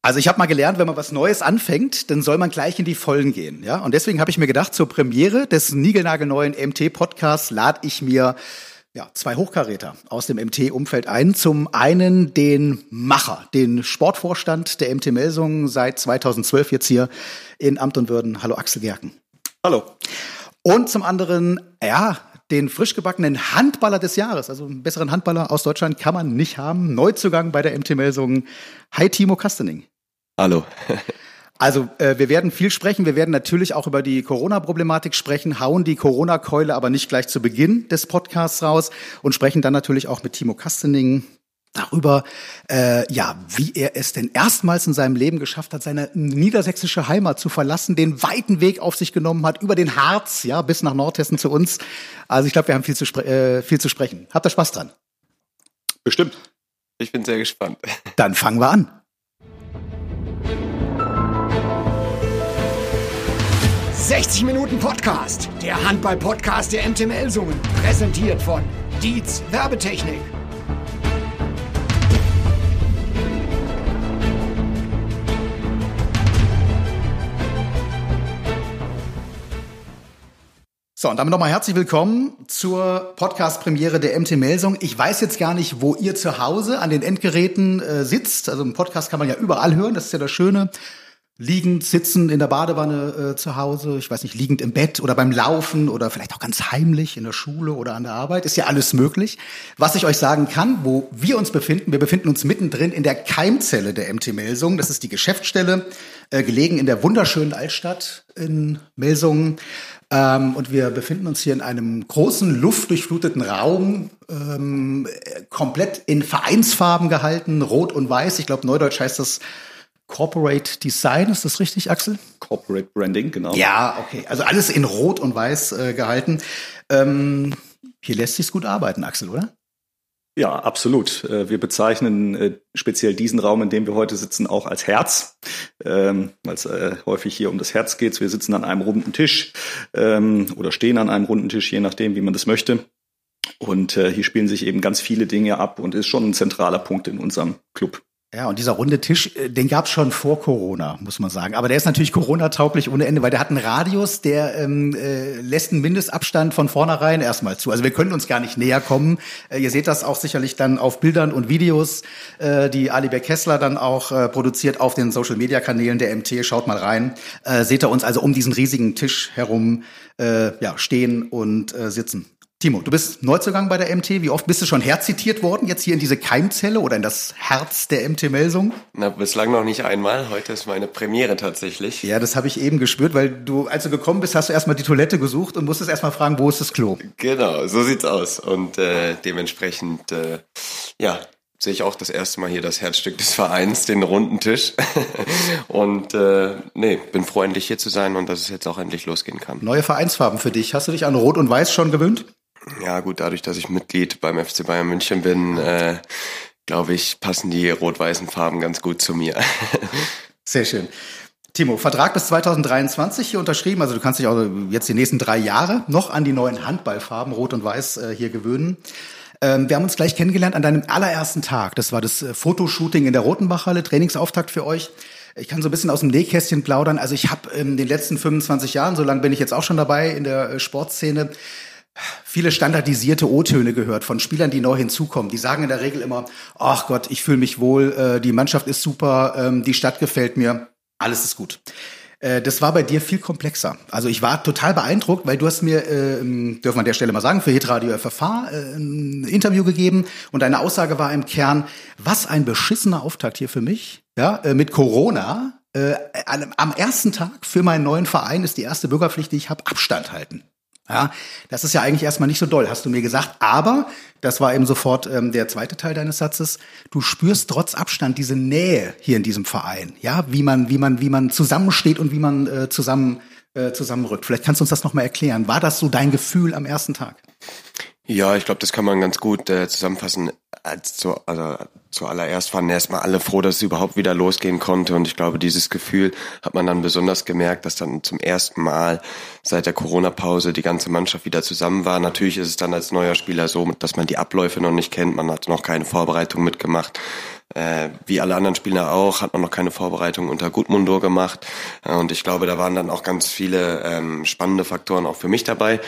Also ich habe mal gelernt, wenn man was Neues anfängt, dann soll man gleich in die Vollen gehen. Ja? Und deswegen habe ich mir gedacht, zur Premiere des niegelnagelneuen MT-Podcasts lade ich mir ja, zwei Hochkaräter aus dem MT-Umfeld ein. Zum einen den Macher, den Sportvorstand der MT Melsungen seit 2012 jetzt hier in Amt und Würden. Hallo Axel Gerken. Hallo. Und zum anderen, ja, den frisch gebackenen Handballer des Jahres. Also einen besseren Handballer aus Deutschland kann man nicht haben. Neuzugang bei der MT Melsungen. Hi Timo Kastening. Hallo. Also äh, wir werden viel sprechen. Wir werden natürlich auch über die Corona-Problematik sprechen, hauen die Corona-Keule aber nicht gleich zu Beginn des Podcasts raus und sprechen dann natürlich auch mit Timo Kastening darüber, äh, ja, wie er es denn erstmals in seinem Leben geschafft hat, seine niedersächsische Heimat zu verlassen, den weiten Weg auf sich genommen hat, über den Harz, ja, bis nach Nordhessen zu uns. Also ich glaube, wir haben viel zu, äh, viel zu sprechen. Habt ihr Spaß dran? Bestimmt. Ich bin sehr gespannt. Dann fangen wir an. 60 Minuten Podcast, der Handball-Podcast der MT Melsungen, präsentiert von Dietz Werbetechnik. So, und damit nochmal herzlich willkommen zur Podcast-Premiere der MT Melsung. Ich weiß jetzt gar nicht, wo ihr zu Hause an den Endgeräten äh, sitzt. Also im Podcast kann man ja überall hören, das ist ja das Schöne. Liegend, sitzen in der Badewanne äh, zu Hause, ich weiß nicht, liegend im Bett oder beim Laufen oder vielleicht auch ganz heimlich in der Schule oder an der Arbeit, ist ja alles möglich. Was ich euch sagen kann, wo wir uns befinden, wir befinden uns mittendrin in der Keimzelle der MT Melsung. Das ist die Geschäftsstelle, äh, gelegen in der wunderschönen Altstadt in Melsungen. Ähm, und wir befinden uns hier in einem großen, luftdurchfluteten Raum, ähm, komplett in Vereinsfarben gehalten, rot und weiß. Ich glaube, neudeutsch heißt das Corporate Design, ist das richtig, Axel? Corporate Branding, genau. Ja, okay. Also alles in rot und weiß äh, gehalten. Ähm, hier lässt sich's gut arbeiten, Axel, oder? Ja, absolut. Äh, wir bezeichnen äh, speziell diesen Raum, in dem wir heute sitzen, auch als Herz, ähm, weil es äh, häufig hier um das Herz geht. Wir sitzen an einem runden Tisch ähm, oder stehen an einem runden Tisch, je nachdem, wie man das möchte. Und hier spielen sich eben ganz viele Dinge ab und ist schon ein zentraler Punkt in unserem Club. Ja, und dieser runde Tisch, äh, den gab's schon vor Corona, muss man sagen. Aber der ist natürlich Corona-tauglich ohne Ende, weil der hat einen Radius, der ähm, äh, lässt einen Mindestabstand von vornherein erstmal zu. Also wir können uns gar nicht näher kommen. Äh, ihr seht das auch sicherlich dann auf Bildern und Videos, äh, die Alibert Kessler dann auch äh, produziert auf den Social-Media-Kanälen der MT. Schaut mal rein. Äh, seht ihr uns also um diesen riesigen Tisch herum äh, ja, stehen und äh, sitzen. Timo, du bist Neuzugang bei der MT. Wie oft bist du schon herzitiert worden, jetzt hier in diese Keimzelle oder in das Herz der MT-Melsung? Na, bislang noch nicht einmal. Heute ist meine Premiere tatsächlich. Ja, das habe ich eben gespürt, weil du, als du gekommen bist, hast du erstmal die Toilette gesucht und musstest erstmal fragen, wo ist das Klo? Genau, so sieht's aus. Und äh, dementsprechend, äh, ja, sehe ich auch das erste Mal hier das Herzstück des Vereins, den runden Tisch. und äh, nee, bin froh, endlich hier zu sein und dass es jetzt auch endlich losgehen kann. Neue Vereinsfarben für dich. Hast du dich an Rot und Weiß schon gewöhnt? Ja, gut, dadurch, dass ich Mitglied beim FC Bayern München bin, äh, glaube ich, passen die rot-weißen Farben ganz gut zu mir. Sehr schön. Timo, Vertrag bis 2023 hier unterschrieben. Also du kannst dich auch jetzt die nächsten drei Jahre noch an die neuen Handballfarben Rot und Weiß äh, hier gewöhnen. Ähm, wir haben uns gleich kennengelernt an deinem allerersten Tag. Das war das äh, Fotoshooting in der Rotenbachhalle, Trainingsauftakt für euch. Ich kann so ein bisschen aus dem Nähkästchen plaudern. Also ich habe in den letzten 25 Jahren, so lange bin ich jetzt auch schon dabei in der äh, Sportszene, viele standardisierte O-Töne gehört von Spielern, die neu hinzukommen. Die sagen in der Regel immer, ach Gott, ich fühle mich wohl, äh, die Mannschaft ist super, ähm, die Stadt gefällt mir, alles ist gut. Äh, das war bei dir viel komplexer. Also ich war total beeindruckt, weil du hast mir, äh, dürfen wir an der Stelle mal sagen, für Hitradio FFH äh, ein Interview gegeben und deine Aussage war im Kern, was ein beschissener Auftakt hier für mich, ja, äh, mit Corona. Äh, am ersten Tag für meinen neuen Verein ist die erste Bürgerpflicht, die ich habe, Abstand halten. Ja, das ist ja eigentlich erstmal nicht so doll, hast du mir gesagt. Aber, das war eben sofort ähm, der zweite Teil deines Satzes, du spürst trotz Abstand diese Nähe hier in diesem Verein. Ja, wie man, wie man, wie man zusammensteht und wie man äh, zusammen, äh, zusammenrückt. Vielleicht kannst du uns das nochmal erklären. War das so dein Gefühl am ersten Tag? Ja, ich glaube, das kann man ganz gut äh, zusammenfassen. Als zu, also, zuallererst waren erstmal alle froh, dass es überhaupt wieder losgehen konnte. Und ich glaube, dieses Gefühl hat man dann besonders gemerkt, dass dann zum ersten Mal seit der Corona-Pause die ganze Mannschaft wieder zusammen war. Natürlich ist es dann als neuer Spieler so, dass man die Abläufe noch nicht kennt. Man hat noch keine Vorbereitung mitgemacht. Äh, wie alle anderen Spieler auch, hat man noch keine Vorbereitung unter Gudmundur gemacht. Äh, und ich glaube, da waren dann auch ganz viele ähm, spannende Faktoren auch für mich dabei.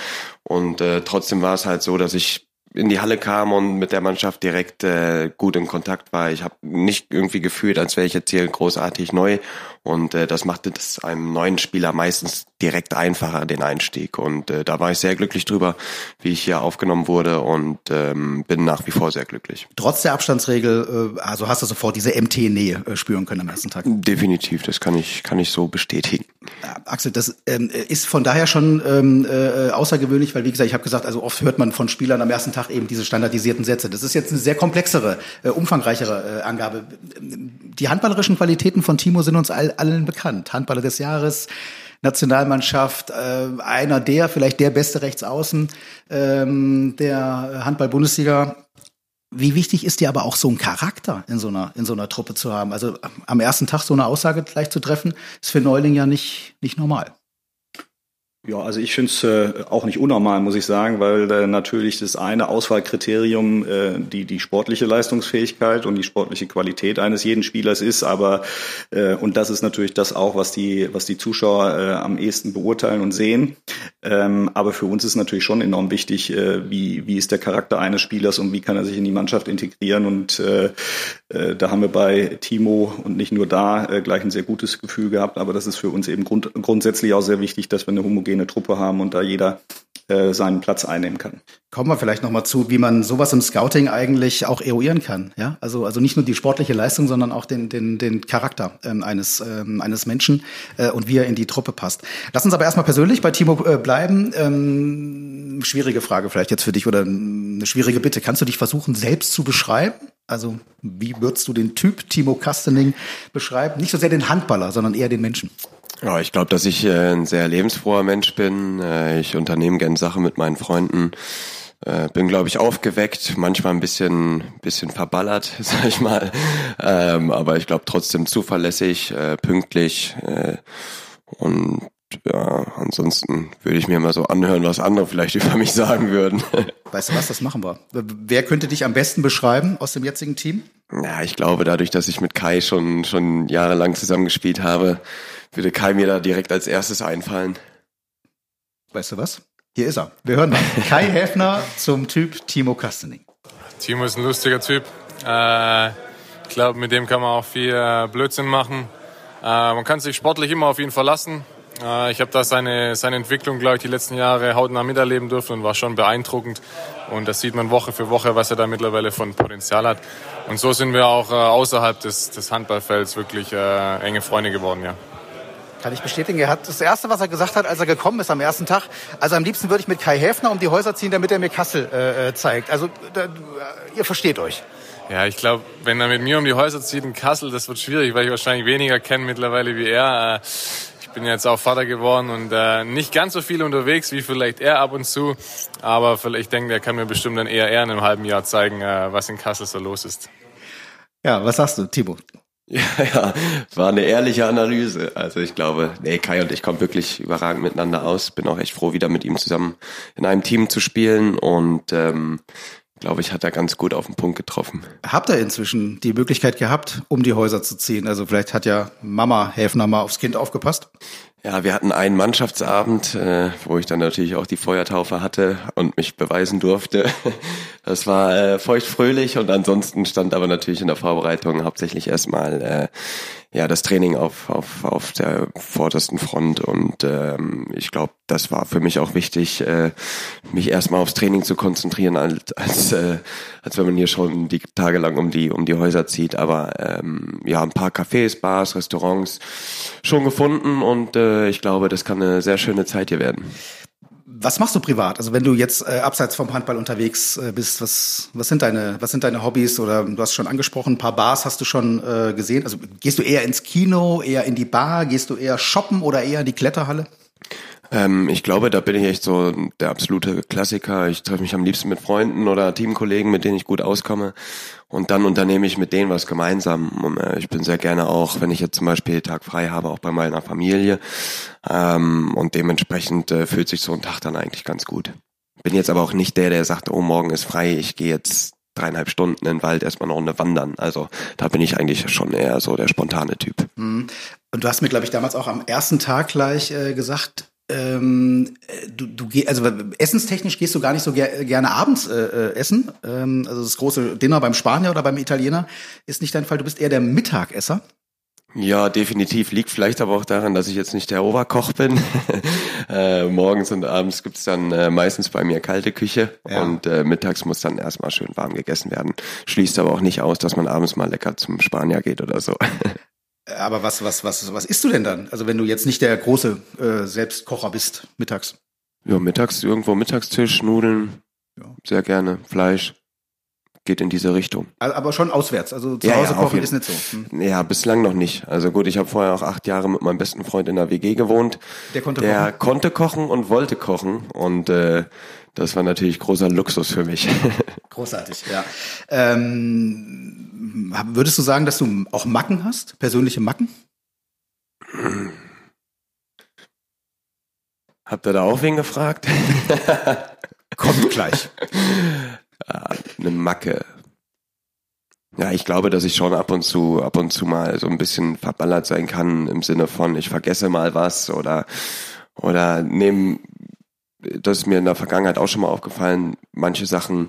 Und äh, trotzdem war es halt so, dass ich in die Halle kam und mit der Mannschaft direkt äh, gut in Kontakt war. Ich habe nicht irgendwie gefühlt, als wäre ich jetzt hier großartig neu und äh, das machte das einem neuen Spieler meistens direkt einfacher, den Einstieg. Und äh, da war ich sehr glücklich drüber, wie ich hier aufgenommen wurde und ähm, bin nach wie vor sehr glücklich. Trotz der Abstandsregel, äh, also hast du sofort diese MT-Nähe äh, spüren können am ersten Tag? Definitiv, das kann ich, kann ich so bestätigen. Ja, Axel, das ähm, ist von daher schon ähm, äh, außergewöhnlich, weil wie gesagt, ich habe gesagt, also oft hört man von Spielern am ersten Tag eben diese standardisierten Sätze. Das ist jetzt eine sehr komplexere, äh, umfangreichere äh, Angabe. Die handballerischen Qualitäten von Timo sind uns all allen bekannt. Handballer des Jahres, Nationalmannschaft, äh, einer der, vielleicht der beste Rechtsaußen ähm, der Handball-Bundesliga. Wie wichtig ist dir aber auch so ein Charakter in so einer in so einer Truppe zu haben? Also am ersten Tag so eine Aussage gleich zu treffen, ist für Neuling ja nicht nicht normal. Ja, also ich finde es äh, auch nicht unnormal, muss ich sagen, weil äh, natürlich das eine Auswahlkriterium äh, die die sportliche Leistungsfähigkeit und die sportliche Qualität eines jeden Spielers ist, aber äh, und das ist natürlich das auch, was die was die Zuschauer äh, am ehesten beurteilen und sehen. Ähm, aber für uns ist natürlich schon enorm wichtig, äh, wie wie ist der Charakter eines Spielers und wie kann er sich in die Mannschaft integrieren und äh, äh, da haben wir bei Timo und nicht nur da äh, gleich ein sehr gutes Gefühl gehabt, aber das ist für uns eben grund grundsätzlich auch sehr wichtig, dass wir eine homogene homogene Truppe haben und da jeder äh, seinen Platz einnehmen kann. Kommen wir vielleicht noch mal zu, wie man sowas im Scouting eigentlich auch eruieren kann. Ja, also also nicht nur die sportliche Leistung, sondern auch den den den Charakter ähm, eines ähm, eines Menschen äh, und wie er in die Truppe passt. Lass uns aber erstmal persönlich bei Timo äh, bleiben. Ähm, schwierige Frage vielleicht jetzt für dich oder eine schwierige Bitte. Kannst du dich versuchen selbst zu beschreiben? Also wie würdest du den Typ Timo Kastening beschreiben? Nicht so sehr den Handballer, sondern eher den Menschen. Ja, ich glaube, dass ich äh, ein sehr lebensfroher Mensch bin. Äh, ich unternehme gern Sachen mit meinen Freunden. Äh, bin, glaube ich, aufgeweckt, manchmal ein bisschen, bisschen verballert, sag ich mal. Ähm, aber ich glaube trotzdem zuverlässig, äh, pünktlich äh, und ja, ansonsten würde ich mir mal so anhören, was andere vielleicht über mich sagen würden. Weißt du was, das machen wir. Wer könnte dich am besten beschreiben aus dem jetzigen Team? Ja, ich glaube, dadurch, dass ich mit Kai schon, schon jahrelang zusammengespielt habe, würde Kai mir da direkt als erstes einfallen. Weißt du was? Hier ist er. Wir hören mal. Kai Häfner zum Typ Timo Kastening. Timo ist ein lustiger Typ. Äh, ich glaube, mit dem kann man auch viel äh, Blödsinn machen. Äh, man kann sich sportlich immer auf ihn verlassen. Äh, ich habe da seine, seine Entwicklung, glaube ich, die letzten Jahre hautnah miterleben dürfen und war schon beeindruckend. Und das sieht man Woche für Woche, was er da mittlerweile von Potenzial hat. Und so sind wir auch äh, außerhalb des, des Handballfelds wirklich äh, enge Freunde geworden, ja. Kann ich bestätigen. Er hat das Erste, was er gesagt hat, als er gekommen ist am ersten Tag, also am liebsten würde ich mit Kai Häfner um die Häuser ziehen, damit er mir Kassel äh, äh zeigt. Also da, ihr versteht euch. Ja, ich glaube, wenn er mit mir um die Häuser zieht in Kassel, das wird schwierig, weil ich wahrscheinlich weniger kenne mittlerweile wie er. Ich bin jetzt auch Vater geworden und äh, nicht ganz so viel unterwegs wie vielleicht er ab und zu. Aber ich denke, er kann mir bestimmt dann eher eher in einem halben Jahr zeigen, äh, was in Kassel so los ist. Ja, was sagst du, Timo? Ja, ja, war eine ehrliche Analyse. Also ich glaube, nee, Kai und ich kommen wirklich überragend miteinander aus. Bin auch echt froh, wieder mit ihm zusammen in einem Team zu spielen und ähm, glaube ich, hat er ganz gut auf den Punkt getroffen. Habt ihr inzwischen die Möglichkeit gehabt, um die Häuser zu ziehen? Also vielleicht hat ja Mama Häfner mal aufs Kind aufgepasst? Ja, wir hatten einen Mannschaftsabend, äh, wo ich dann natürlich auch die Feuertaufe hatte und mich beweisen durfte. Das war äh, feuchtfröhlich und ansonsten stand aber natürlich in der Vorbereitung hauptsächlich erstmal äh, ja das Training auf, auf, auf der vordersten Front und ähm, ich glaube, das war für mich auch wichtig, äh, mich erstmal aufs Training zu konzentrieren, als, als, äh, als wenn man hier schon die Tage lang um die, um die Häuser zieht. Aber ähm, ja, ein paar Cafés, Bars, Restaurants schon gefunden und äh, ich glaube, das kann eine sehr schöne Zeit hier werden. Was machst du privat? Also wenn du jetzt äh, abseits vom Handball unterwegs äh, bist, was, was sind deine, was sind deine Hobbys? Oder du hast schon angesprochen, ein paar Bars hast du schon äh, gesehen. Also gehst du eher ins Kino, eher in die Bar, gehst du eher shoppen oder eher in die Kletterhalle? Ähm, ich glaube, da bin ich echt so der absolute Klassiker. Ich treffe mich am liebsten mit Freunden oder Teamkollegen, mit denen ich gut auskomme. Und dann unternehme ich mit denen was gemeinsam. Und, äh, ich bin sehr gerne auch, wenn ich jetzt zum Beispiel Tag frei habe, auch bei meiner Familie. Ähm, und dementsprechend äh, fühlt sich so ein Tag dann eigentlich ganz gut. Bin jetzt aber auch nicht der, der sagt, oh, morgen ist frei, ich gehe jetzt dreieinhalb Stunden in den Wald erstmal eine Runde wandern. Also da bin ich eigentlich schon eher so der spontane Typ. Mhm. Und du hast mir, glaube ich, damals auch am ersten Tag gleich äh, gesagt, ähm, du, du geh, also essenstechnisch gehst du gar nicht so ger gerne abends äh, äh, essen. Ähm, also das große Dinner beim Spanier oder beim Italiener ist nicht dein Fall. Du bist eher der Mittagesser. Ja, definitiv. Liegt vielleicht aber auch daran, dass ich jetzt nicht der Oberkoch bin. äh, morgens und abends gibt's dann äh, meistens bei mir kalte Küche ja. und äh, mittags muss dann erstmal schön warm gegessen werden. Schließt aber auch nicht aus, dass man abends mal lecker zum Spanier geht oder so. aber was, was, was, was isst du denn dann? Also wenn du jetzt nicht der große äh, Selbstkocher bist, mittags? Ja, mittags irgendwo Mittagstisch, Nudeln, ja. sehr gerne, Fleisch geht in diese Richtung. Aber schon auswärts, also zu ja, Hause ja, kochen ist nicht so. Hm. Ja, bislang noch nicht. Also gut, ich habe vorher auch acht Jahre mit meinem besten Freund in der WG gewohnt. Der konnte der kochen. konnte kochen und wollte kochen und äh, das war natürlich großer Luxus für mich. Großartig, ja. Ähm, würdest du sagen, dass du auch Macken hast, persönliche Macken? Habt ihr da auch wen gefragt? Kommt gleich. eine Macke. Ja, ich glaube, dass ich schon ab und zu, ab und zu mal so ein bisschen verballert sein kann im Sinne von, ich vergesse mal was oder, oder nehme, das ist mir in der Vergangenheit auch schon mal aufgefallen, manche Sachen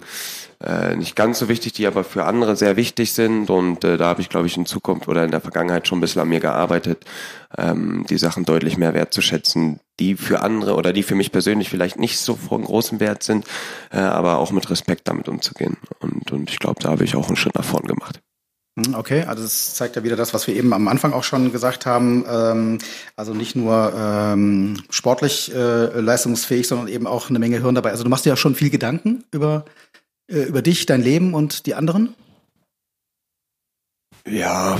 äh, nicht ganz so wichtig, die aber für andere sehr wichtig sind. Und äh, da habe ich, glaube ich, in Zukunft oder in der Vergangenheit schon ein bisschen an mir gearbeitet, ähm, die Sachen deutlich mehr wertzuschätzen, die für andere oder die für mich persönlich vielleicht nicht so von großem Wert sind, äh, aber auch mit Respekt damit umzugehen. Und, und ich glaube, da habe ich auch einen Schritt nach vorn gemacht. Hm, okay, also das zeigt ja wieder das, was wir eben am Anfang auch schon gesagt haben. Ähm, also nicht nur ähm, sportlich äh, leistungsfähig, sondern eben auch eine Menge Hirn dabei. Also du machst dir ja schon viel Gedanken über äh, über dich, dein Leben und die anderen? Ja,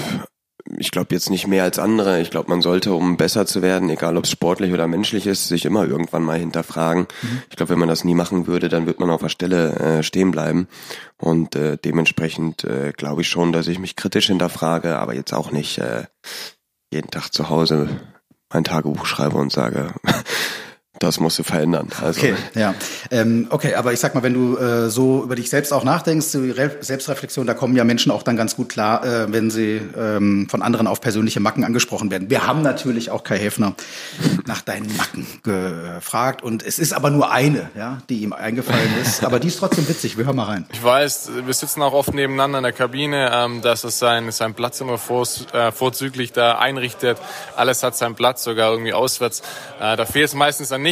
ich glaube jetzt nicht mehr als andere. Ich glaube, man sollte, um besser zu werden, egal ob es sportlich oder menschlich ist, sich immer irgendwann mal hinterfragen. Mhm. Ich glaube, wenn man das nie machen würde, dann wird man auf der Stelle äh, stehen bleiben. Und äh, dementsprechend äh, glaube ich schon, dass ich mich kritisch hinterfrage, aber jetzt auch nicht äh, jeden Tag zu Hause mein Tagebuch schreibe und sage, das musst du verändern. Also. Okay, ja. Ähm, okay, aber ich sag mal, wenn du äh, so über dich selbst auch nachdenkst, die Re Selbstreflexion, da kommen ja Menschen auch dann ganz gut klar, äh, wenn sie ähm, von anderen auf persönliche Macken angesprochen werden. Wir haben natürlich auch Kai Häfner nach deinen Macken gefragt und es ist aber nur eine, ja, die ihm eingefallen ist. Aber die ist trotzdem witzig. Wir hören mal rein. Ich weiß, wir sitzen auch oft nebeneinander in der Kabine, ähm, dass es sein, sein Platz immer vor, äh, vorzüglich da einrichtet. Alles hat seinen Platz, sogar irgendwie auswärts. Äh, da fehlt es meistens an nichts.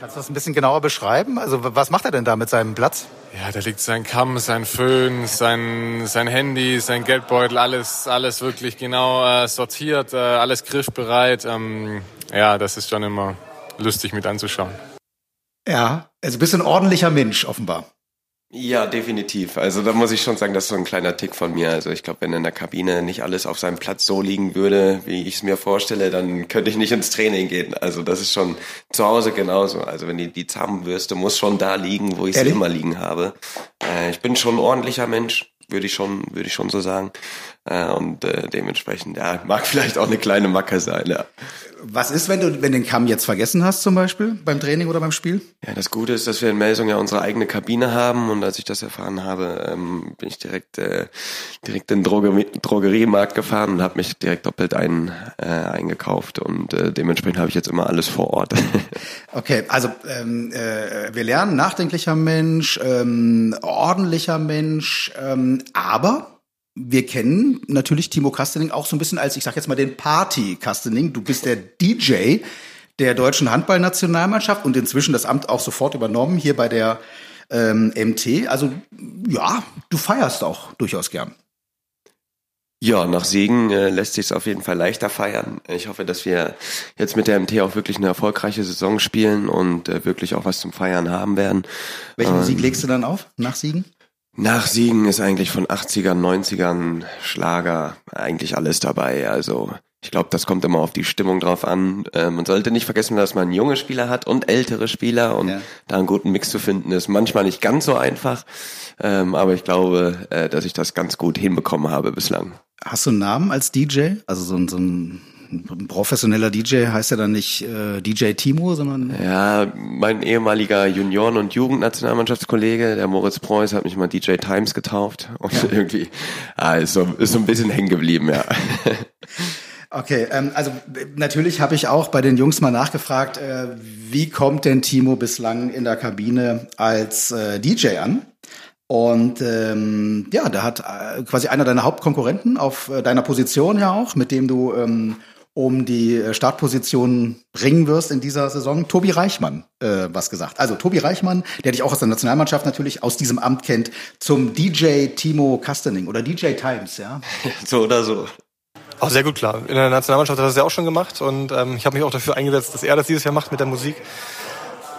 Kannst du das ein bisschen genauer beschreiben? Also was macht er denn da mit seinem Platz? Ja, da liegt sein Kamm, sein Föhn, sein, sein Handy, sein Geldbeutel, alles, alles wirklich genau äh, sortiert, äh, alles griffbereit. Ähm, ja, das ist schon immer lustig mit anzuschauen. Ja, also bist ein ordentlicher Mensch offenbar. Ja, definitiv. Also da muss ich schon sagen, das ist so ein kleiner Tick von mir. Also ich glaube, wenn in der Kabine nicht alles auf seinem Platz so liegen würde, wie ich es mir vorstelle, dann könnte ich nicht ins Training gehen. Also das ist schon zu Hause genauso. Also wenn die, die Zahnbürste muss schon da liegen, wo ich sie immer liegen habe. Äh, ich bin schon ein ordentlicher Mensch, würde ich schon, würde ich schon so sagen. Äh, und äh, dementsprechend, ja, mag vielleicht auch eine kleine Macke sein, ja. Was ist, wenn du wenn den Kamm jetzt vergessen hast, zum Beispiel beim Training oder beim Spiel? Ja, das Gute ist, dass wir in Melsung ja unsere eigene Kabine haben und als ich das erfahren habe, ähm, bin ich direkt äh, direkt in den Drogerie Drogeriemarkt gefahren und habe mich direkt doppelt ein, äh, eingekauft und äh, dementsprechend habe ich jetzt immer alles vor Ort. okay, also ähm, äh, wir lernen nachdenklicher Mensch, ähm, ordentlicher Mensch, ähm, aber wir kennen natürlich Timo Kastening auch so ein bisschen als, ich sag jetzt mal, den Party-Kastening. Du bist der DJ der deutschen Handballnationalmannschaft und inzwischen das Amt auch sofort übernommen hier bei der ähm, MT. Also ja, du feierst auch durchaus gern. Ja, nach Siegen äh, lässt sich es auf jeden Fall leichter feiern. Ich hoffe, dass wir jetzt mit der MT auch wirklich eine erfolgreiche Saison spielen und äh, wirklich auch was zum Feiern haben werden. Welchen ähm, Sieg legst du dann auf nach Siegen? Nach Siegen ist eigentlich von 80ern, 90ern Schlager eigentlich alles dabei. Also ich glaube, das kommt immer auf die Stimmung drauf an. Äh, man sollte nicht vergessen, dass man junge Spieler hat und ältere Spieler und ja. da einen guten Mix zu finden ist manchmal nicht ganz so einfach. Ähm, aber ich glaube, äh, dass ich das ganz gut hinbekommen habe bislang. Hast du einen Namen als DJ? Also so ein, so ein ein professioneller DJ heißt ja dann nicht äh, DJ Timo, sondern Ja, mein ehemaliger Junioren- und Jugendnationalmannschaftskollege, der Moritz Preuß, hat mich mal DJ Times getauft. Und irgendwie, ah, ist so, ist so ein bisschen hängen geblieben, ja. Okay, ähm, also natürlich habe ich auch bei den Jungs mal nachgefragt, äh, wie kommt denn Timo bislang in der Kabine als äh, DJ an? Und ähm, ja, da hat äh, quasi einer deiner Hauptkonkurrenten auf äh, deiner Position ja auch, mit dem du ähm, um die äh, Startposition bringen wirst in dieser Saison, Tobi Reichmann äh, was gesagt. Also Tobi Reichmann, der dich auch aus der Nationalmannschaft natürlich aus diesem Amt kennt, zum DJ Timo Kastening oder DJ Times, ja. So oder so. Auch sehr gut klar. In der Nationalmannschaft hat er das ja auch schon gemacht und ähm, ich habe mich auch dafür eingesetzt, dass er das dieses Jahr macht mit der Musik.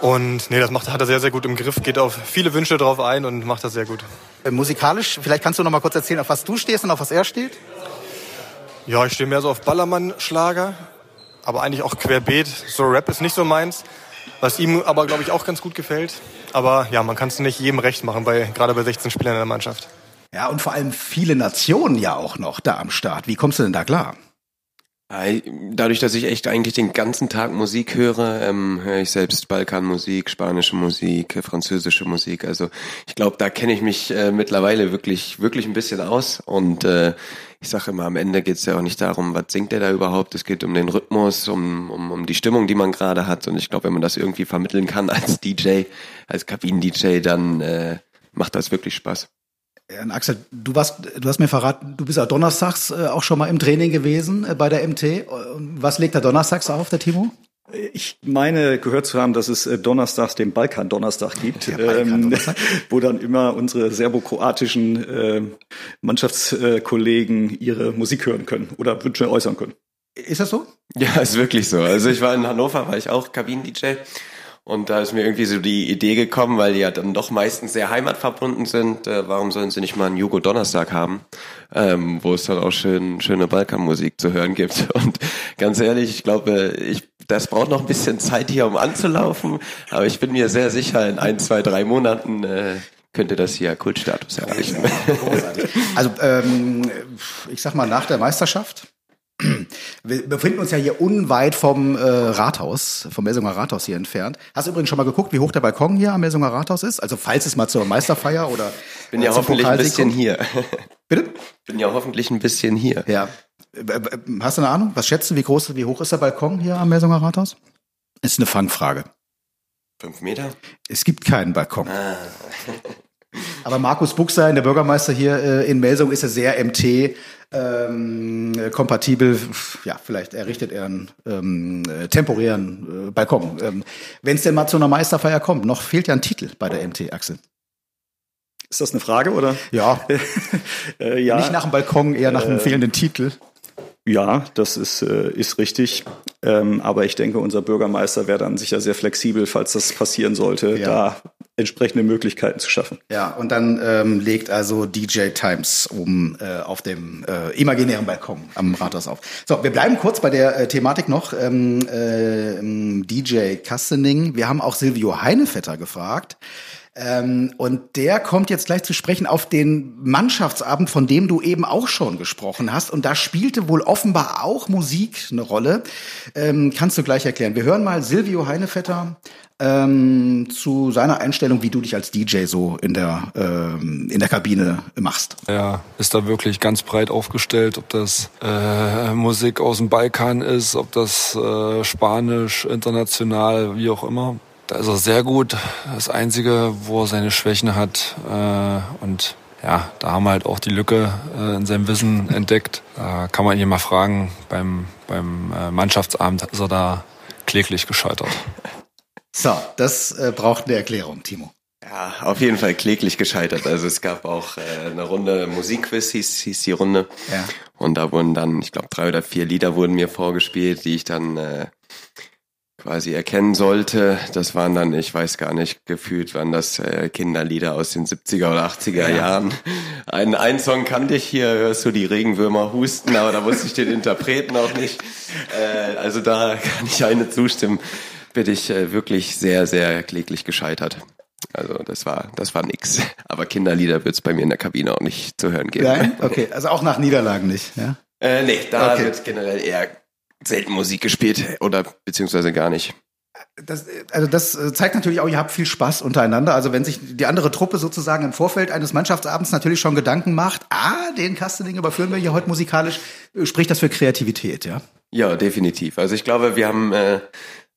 Und nee, das macht, hat er sehr, sehr gut im Griff, geht auf viele Wünsche drauf ein und macht das sehr gut. Äh, musikalisch, vielleicht kannst du noch mal kurz erzählen, auf was du stehst und auf was er steht. Ja, ich stehe mehr so auf Ballermann-Schlager, aber eigentlich auch querbeet. So Rap ist nicht so meins, was ihm aber, glaube ich, auch ganz gut gefällt. Aber ja, man kann es nicht jedem recht machen, bei, gerade bei 16 Spielern in der Mannschaft. Ja, und vor allem viele Nationen ja auch noch da am Start. Wie kommst du denn da klar? Dadurch, dass ich echt eigentlich den ganzen Tag Musik höre, ähm, höre ich selbst Balkanmusik, spanische Musik, französische Musik. Also ich glaube, da kenne ich mich äh, mittlerweile wirklich, wirklich ein bisschen aus. Und äh, ich sage immer, am Ende geht es ja auch nicht darum, was singt er da überhaupt. Es geht um den Rhythmus, um, um, um die Stimmung, die man gerade hat. Und ich glaube, wenn man das irgendwie vermitteln kann als DJ, als Kabinen-DJ, dann äh, macht das wirklich Spaß. Ja, Axel, du warst, du hast mir verraten, du bist ja donnerstags äh, auch schon mal im Training gewesen äh, bei der MT. Was legt er donnerstags auf, der Timo? Ich meine gehört zu haben, dass es äh, donnerstags den Balkan-Donnerstag gibt, Balkan-Donnerstag. ähm, wo dann immer unsere serbokroatischen äh, Mannschaftskollegen ihre Musik hören können oder Wünsche äußern können. Ist das so? Ja, ist wirklich so. Also ich war in Hannover, war ich auch Kabinen-DJ. Und da ist mir irgendwie so die Idee gekommen, weil die ja dann doch meistens sehr heimatverbunden sind. Äh, warum sollen sie nicht mal einen Jugo Donnerstag haben, ähm, wo es dann auch schön schöne Balkanmusik zu hören gibt. Und ganz ehrlich, ich glaube, ich das braucht noch ein bisschen Zeit hier, um anzulaufen. Aber ich bin mir sehr sicher, in ein, zwei, drei Monaten äh, könnte das hier Kultstatus erreichen. Großartig. Also ähm, ich sag mal nach der Meisterschaft. Wir befinden uns ja hier unweit vom äh, Rathaus, vom Melsunger Rathaus hier entfernt. Hast du übrigens schon mal geguckt, wie hoch der Balkon hier am Melsunger Rathaus ist? Also falls es mal zur Meisterfeier oder bin ja hoffentlich ein bisschen kommt. hier. Bitte? Bin ja hoffentlich ein bisschen hier. Ja. Äh, äh, Hast du eine Ahnung? Was schätzt du, wie groß, wie hoch ist der Balkon hier am Melsunger Rathaus? Ist eine Fangfrage. Fünf Meter? Es gibt keinen Balkon. Aber Markus Buchsein, der Bürgermeister hier äh, in Melsung, ist ja sehr MT ähm, kompatibel. Ja, vielleicht errichtet er einen ähm, äh, temporären äh, Balkon. Ähm, Wenn es denn mal zu einer Meisterfeier kommt, noch fehlt ja ein Titel bei der MT, Axel. Ist das eine Frage oder? Ja, Äh, ja. nicht nach dem Balkon, eher nach einem fehlenden Titel. Ja, das ist, äh, ist richtig. Ähm, aber ich denke, unser Bürgermeister wäre dann sicher sehr flexibel, falls das passieren sollte, Ja. da entsprechende Möglichkeiten zu schaffen. Ja, und dann ähm, legt also DJ Times oben äh, auf dem äh, imaginären Balkon am Rathaus auf. So, wir bleiben kurz bei der äh, Thematik noch. Ähm, äh, ähm, DJ Kastening. Wir haben auch Silvio Heinevetter gefragt. Ähm, und der kommt jetzt gleich zu sprechen auf den Mannschaftsabend, von dem du eben auch schon gesprochen hast. Und da spielte wohl offenbar auch Musik eine Rolle. Ähm, kannst du gleich erklären. Wir hören mal Silvio Heinevetter ähm, zu seiner Einstellung, wie du dich als DJ so in der, ähm, in der Kabine machst. Er ist da wirklich ganz breit aufgestellt, ob das äh, Musik aus dem Balkan ist, ob das äh, Spanisch, international, wie auch immer. Da ist er sehr gut. Das Einzige, wo er seine Schwächen hat äh, und ja, da haben wir halt auch die Lücke äh, in seinem Wissen entdeckt. Da kann man ihn mal fragen, beim, beim äh, Mannschaftsabend ist er da kläglich gescheitert. So, das äh, braucht eine Erklärung, Timo. Ja, auf jeden Fall kläglich gescheitert. Also es gab auch äh, eine Runde Musikquiz, hieß, hieß die Runde. Ja. Und da wurden dann, ich glaube, drei oder vier Lieder wurden mir vorgespielt, die ich dann äh, quasi erkennen sollte. Das waren dann, ich weiß gar nicht, gefühlt waren das äh, Kinderlieder aus den 70er oder 80er Jahren. Einen, einen Song kannte ich hier, hörst du die Regenwürmer husten, aber da wusste ich den Interpreten auch nicht. Äh, also da kann ich eine zustimmen. Bin ich äh, wirklich sehr, sehr kläglich gescheitert. Also das war, das war nix. Aber Kinderlieder wird's bei mir in der Kabine auch nicht zu hören geben. Nein? Okay, also auch nach Niederlagen nicht, ja? Äh, nee, da Okay. wird generell eher selten Musik gespielt oder beziehungsweise gar nicht. Das, also das äh, zeigt natürlich auch, ihr habt viel Spaß untereinander. Also wenn sich die andere Truppe sozusagen im Vorfeld eines Mannschaftsabends natürlich schon Gedanken macht, ah, den Kastening überführen wir hier heute musikalisch, äh, spricht das für Kreativität, ja? Ja, definitiv. Also ich glaube, wir haben, äh,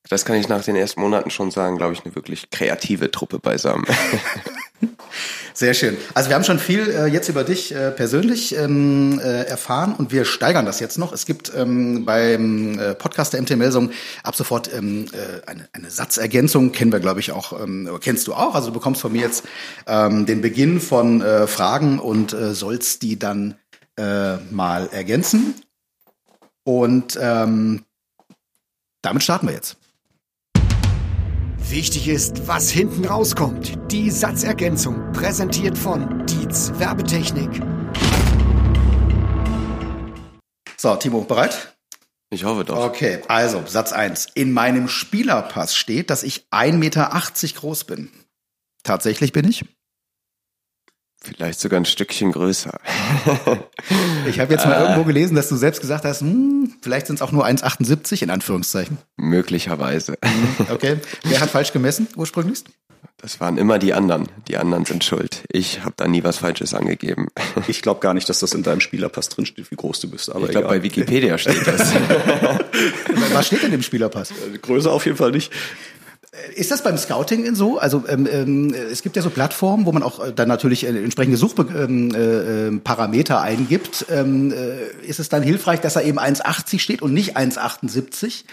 das kann ich nach den ersten Monaten schon sagen, glaube ich, eine wirklich kreative Truppe beisammen. Sehr schön. Also wir haben schon viel äh, jetzt über dich äh, persönlich ähm, äh, erfahren und wir steigern das jetzt noch. Es gibt ähm, beim äh, Podcast der MT Melsung ab sofort ähm, äh, eine, eine Satzergänzung, kennen wir glaube ich auch, ähm, kennst du auch. Also du bekommst von mir jetzt ähm, den Beginn von äh, Fragen und äh, sollst die dann äh, mal ergänzen. Und ähm, damit starten wir jetzt. Wichtig ist, was hinten rauskommt. Die Satzergänzung, präsentiert von Dietz Werbetechnik. So, Timo, bereit? Ich hoffe doch. Okay, also Satz eins. In meinem Spielerpass steht, dass ich 1,80 Meter groß bin. Tatsächlich bin ich? Vielleicht sogar ein Stückchen größer. Ich habe jetzt mal irgendwo gelesen, dass du selbst gesagt hast, hm, vielleicht sind es auch nur 1,78 in Anführungszeichen. Möglicherweise. Okay. Wer hat falsch gemessen ursprünglich? Das waren immer die anderen. Die anderen sind schuld. Ich habe da nie was Falsches angegeben. Ich glaube gar nicht, dass das in deinem Spielerpass drinsteht, wie groß du bist. Aber ich glaube, bei Wikipedia steht das. Was steht denn im Spielerpass? Größe auf jeden Fall nicht. Ist das beim Scouting so? Also ähm, ähm, es gibt ja so Plattformen, wo man auch äh, dann natürlich äh, entsprechende Suchparameter ähm, äh, Parameter eingibt. Ähm, äh, ist es dann hilfreich, dass er eben 1,80 steht und nicht 1,78?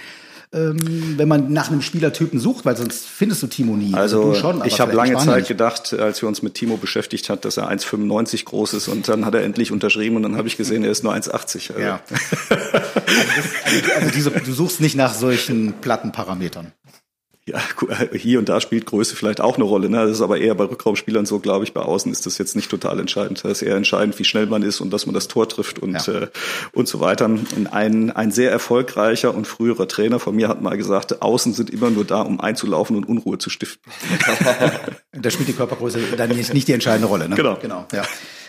Ähm, wenn man nach einem Spielertypen sucht, weil sonst findest du Timo nie. Also schon, ich habe lange Zeit nicht. gedacht, als wir uns mit Timo beschäftigt hat, dass er 1,95 groß ist und dann hat er endlich unterschrieben und dann habe ich gesehen, er ist nur 1,80. Also, Ja. also, das, also, also diese, du suchst nicht nach solchen Plattenparametern. Ja, gu- hier und da spielt Größe vielleicht auch eine Rolle. Ne? Das ist aber eher bei Rückraumspielern so, glaube ich. Bei Außen ist das jetzt nicht total entscheidend. Das ist eher entscheidend, wie schnell man ist und dass man das Tor trifft und, Ja. äh, und so weiter. Und ein, ein sehr erfolgreicher und früherer Trainer von mir hat mal gesagt, Außen sind immer nur da, um einzulaufen und Unruhe zu stiften. Da spielt die Körpergröße dann nicht, nicht die entscheidende Rolle. Ne? Genau. genau, ja.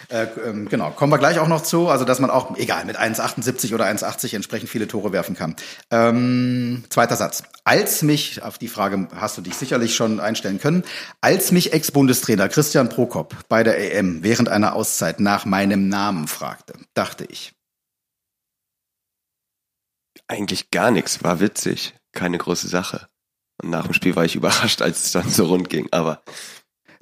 Äh, ähm, genau, kommen wir gleich auch noch zu, also dass man auch, egal, mit 1,78 oder 1,80 entsprechend viele Tore werfen kann. Ähm, zweiter Satz. Als mich, auf die Frage hast du dich sicherlich schon einstellen können, als mich Ex-Bundestrainer Christian Prokop bei der EM während einer Auszeit nach meinem Namen fragte, dachte ich, Eigentlich gar nichts. War witzig. Keine große Sache. Und nach dem Spiel war ich überrascht, als es dann so rund ging. Aber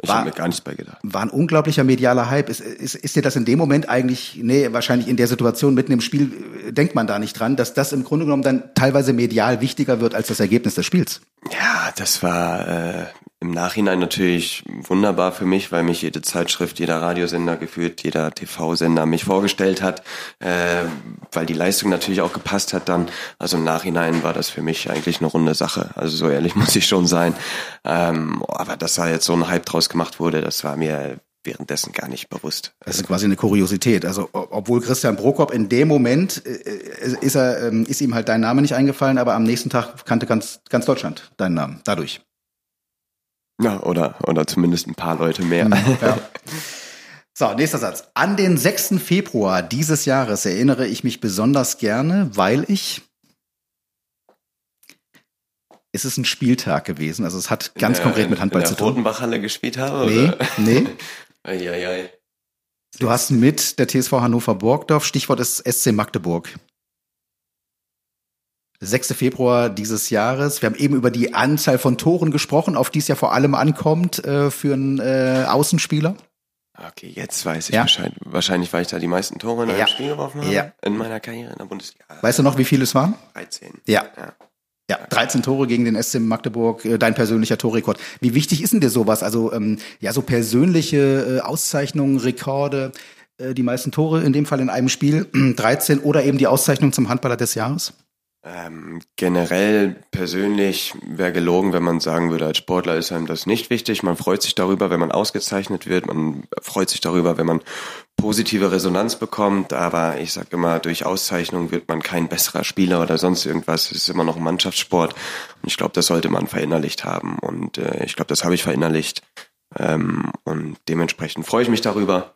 ich War- habe mir gar nichts bei gedacht. war ein unglaublicher medialer Hype. Ist, ist, ist dir das in dem Moment eigentlich, nee, wahrscheinlich in der Situation mitten im Spiel äh, denkt man da nicht dran, dass das im Grunde genommen dann teilweise medial wichtiger wird als das Ergebnis des Spiels? Ja, das war äh, im Nachhinein natürlich wunderbar für mich, weil mich jede Zeitschrift, jeder Radiosender geführt, jeder TV-Sender mich vorgestellt hat, äh, weil die Leistung natürlich auch gepasst hat dann. Also im Nachhinein war das für mich eigentlich eine runde Sache. Also so ehrlich muss ich schon sein. Ähm, aber dass da jetzt so ein Hype draus gemacht wurde, das war mir währenddessen gar nicht bewusst. Das ist quasi eine Kuriosität. Also obwohl Christian Prokop in dem Moment äh, äh, ist er ähm, ist ihm halt dein Name nicht eingefallen, aber am nächsten Tag kannte ganz ganz Deutschland deinen Namen dadurch. Ja, oder, oder zumindest ein paar Leute mehr. Ja. So, nächster Satz. An den 6. Februar dieses Jahres erinnere ich mich besonders gerne, weil ich es ist ein Spieltag gewesen, also es hat ganz Äh, konkret mit Handball in zu der tun. Rotenbachhalle gespielt habe? Nee, Oder? nee. Eieiei. Du hast mit der TSV Hannover Borgdorf, Stichwort ist SC Magdeburg. 6. Februar dieses Jahres. Wir haben eben über die Anzahl von Toren gesprochen, auf die es ja vor allem ankommt äh, für einen äh, Außenspieler. Okay, jetzt weiß ich Ja. Bescheid. Wahrscheinlich, weil ich da die meisten Tore in einem Ja. Spiel geworfen habe. Ja. In meiner Karriere in der Bundesliga. Weißt du noch, wie viele es waren? 13. Ja. Ja. Ja, 13 Tore gegen den SC Magdeburg, äh, dein persönlicher Torrekord. Wie wichtig ist denn dir sowas? Also ähm, ja, so persönliche äh, Auszeichnungen, Rekorde, äh, die meisten Tore in dem Fall in einem Spiel, 13 oder eben die Auszeichnung zum Handballer des Jahres? Ähm, generell persönlich wäre gelogen, wenn man sagen würde, als Sportler ist einem das nicht wichtig. Man freut sich darüber, wenn man ausgezeichnet wird. Man freut sich darüber, wenn man positive Resonanz bekommt. Aber ich sage immer, durch Auszeichnung wird man kein besserer Spieler oder sonst irgendwas. Es ist immer noch ein Mannschaftssport. Und ich glaube, das sollte man verinnerlicht haben. Und äh, ich glaube, das habe ich verinnerlicht. Ähm, und dementsprechend freue ich mich darüber.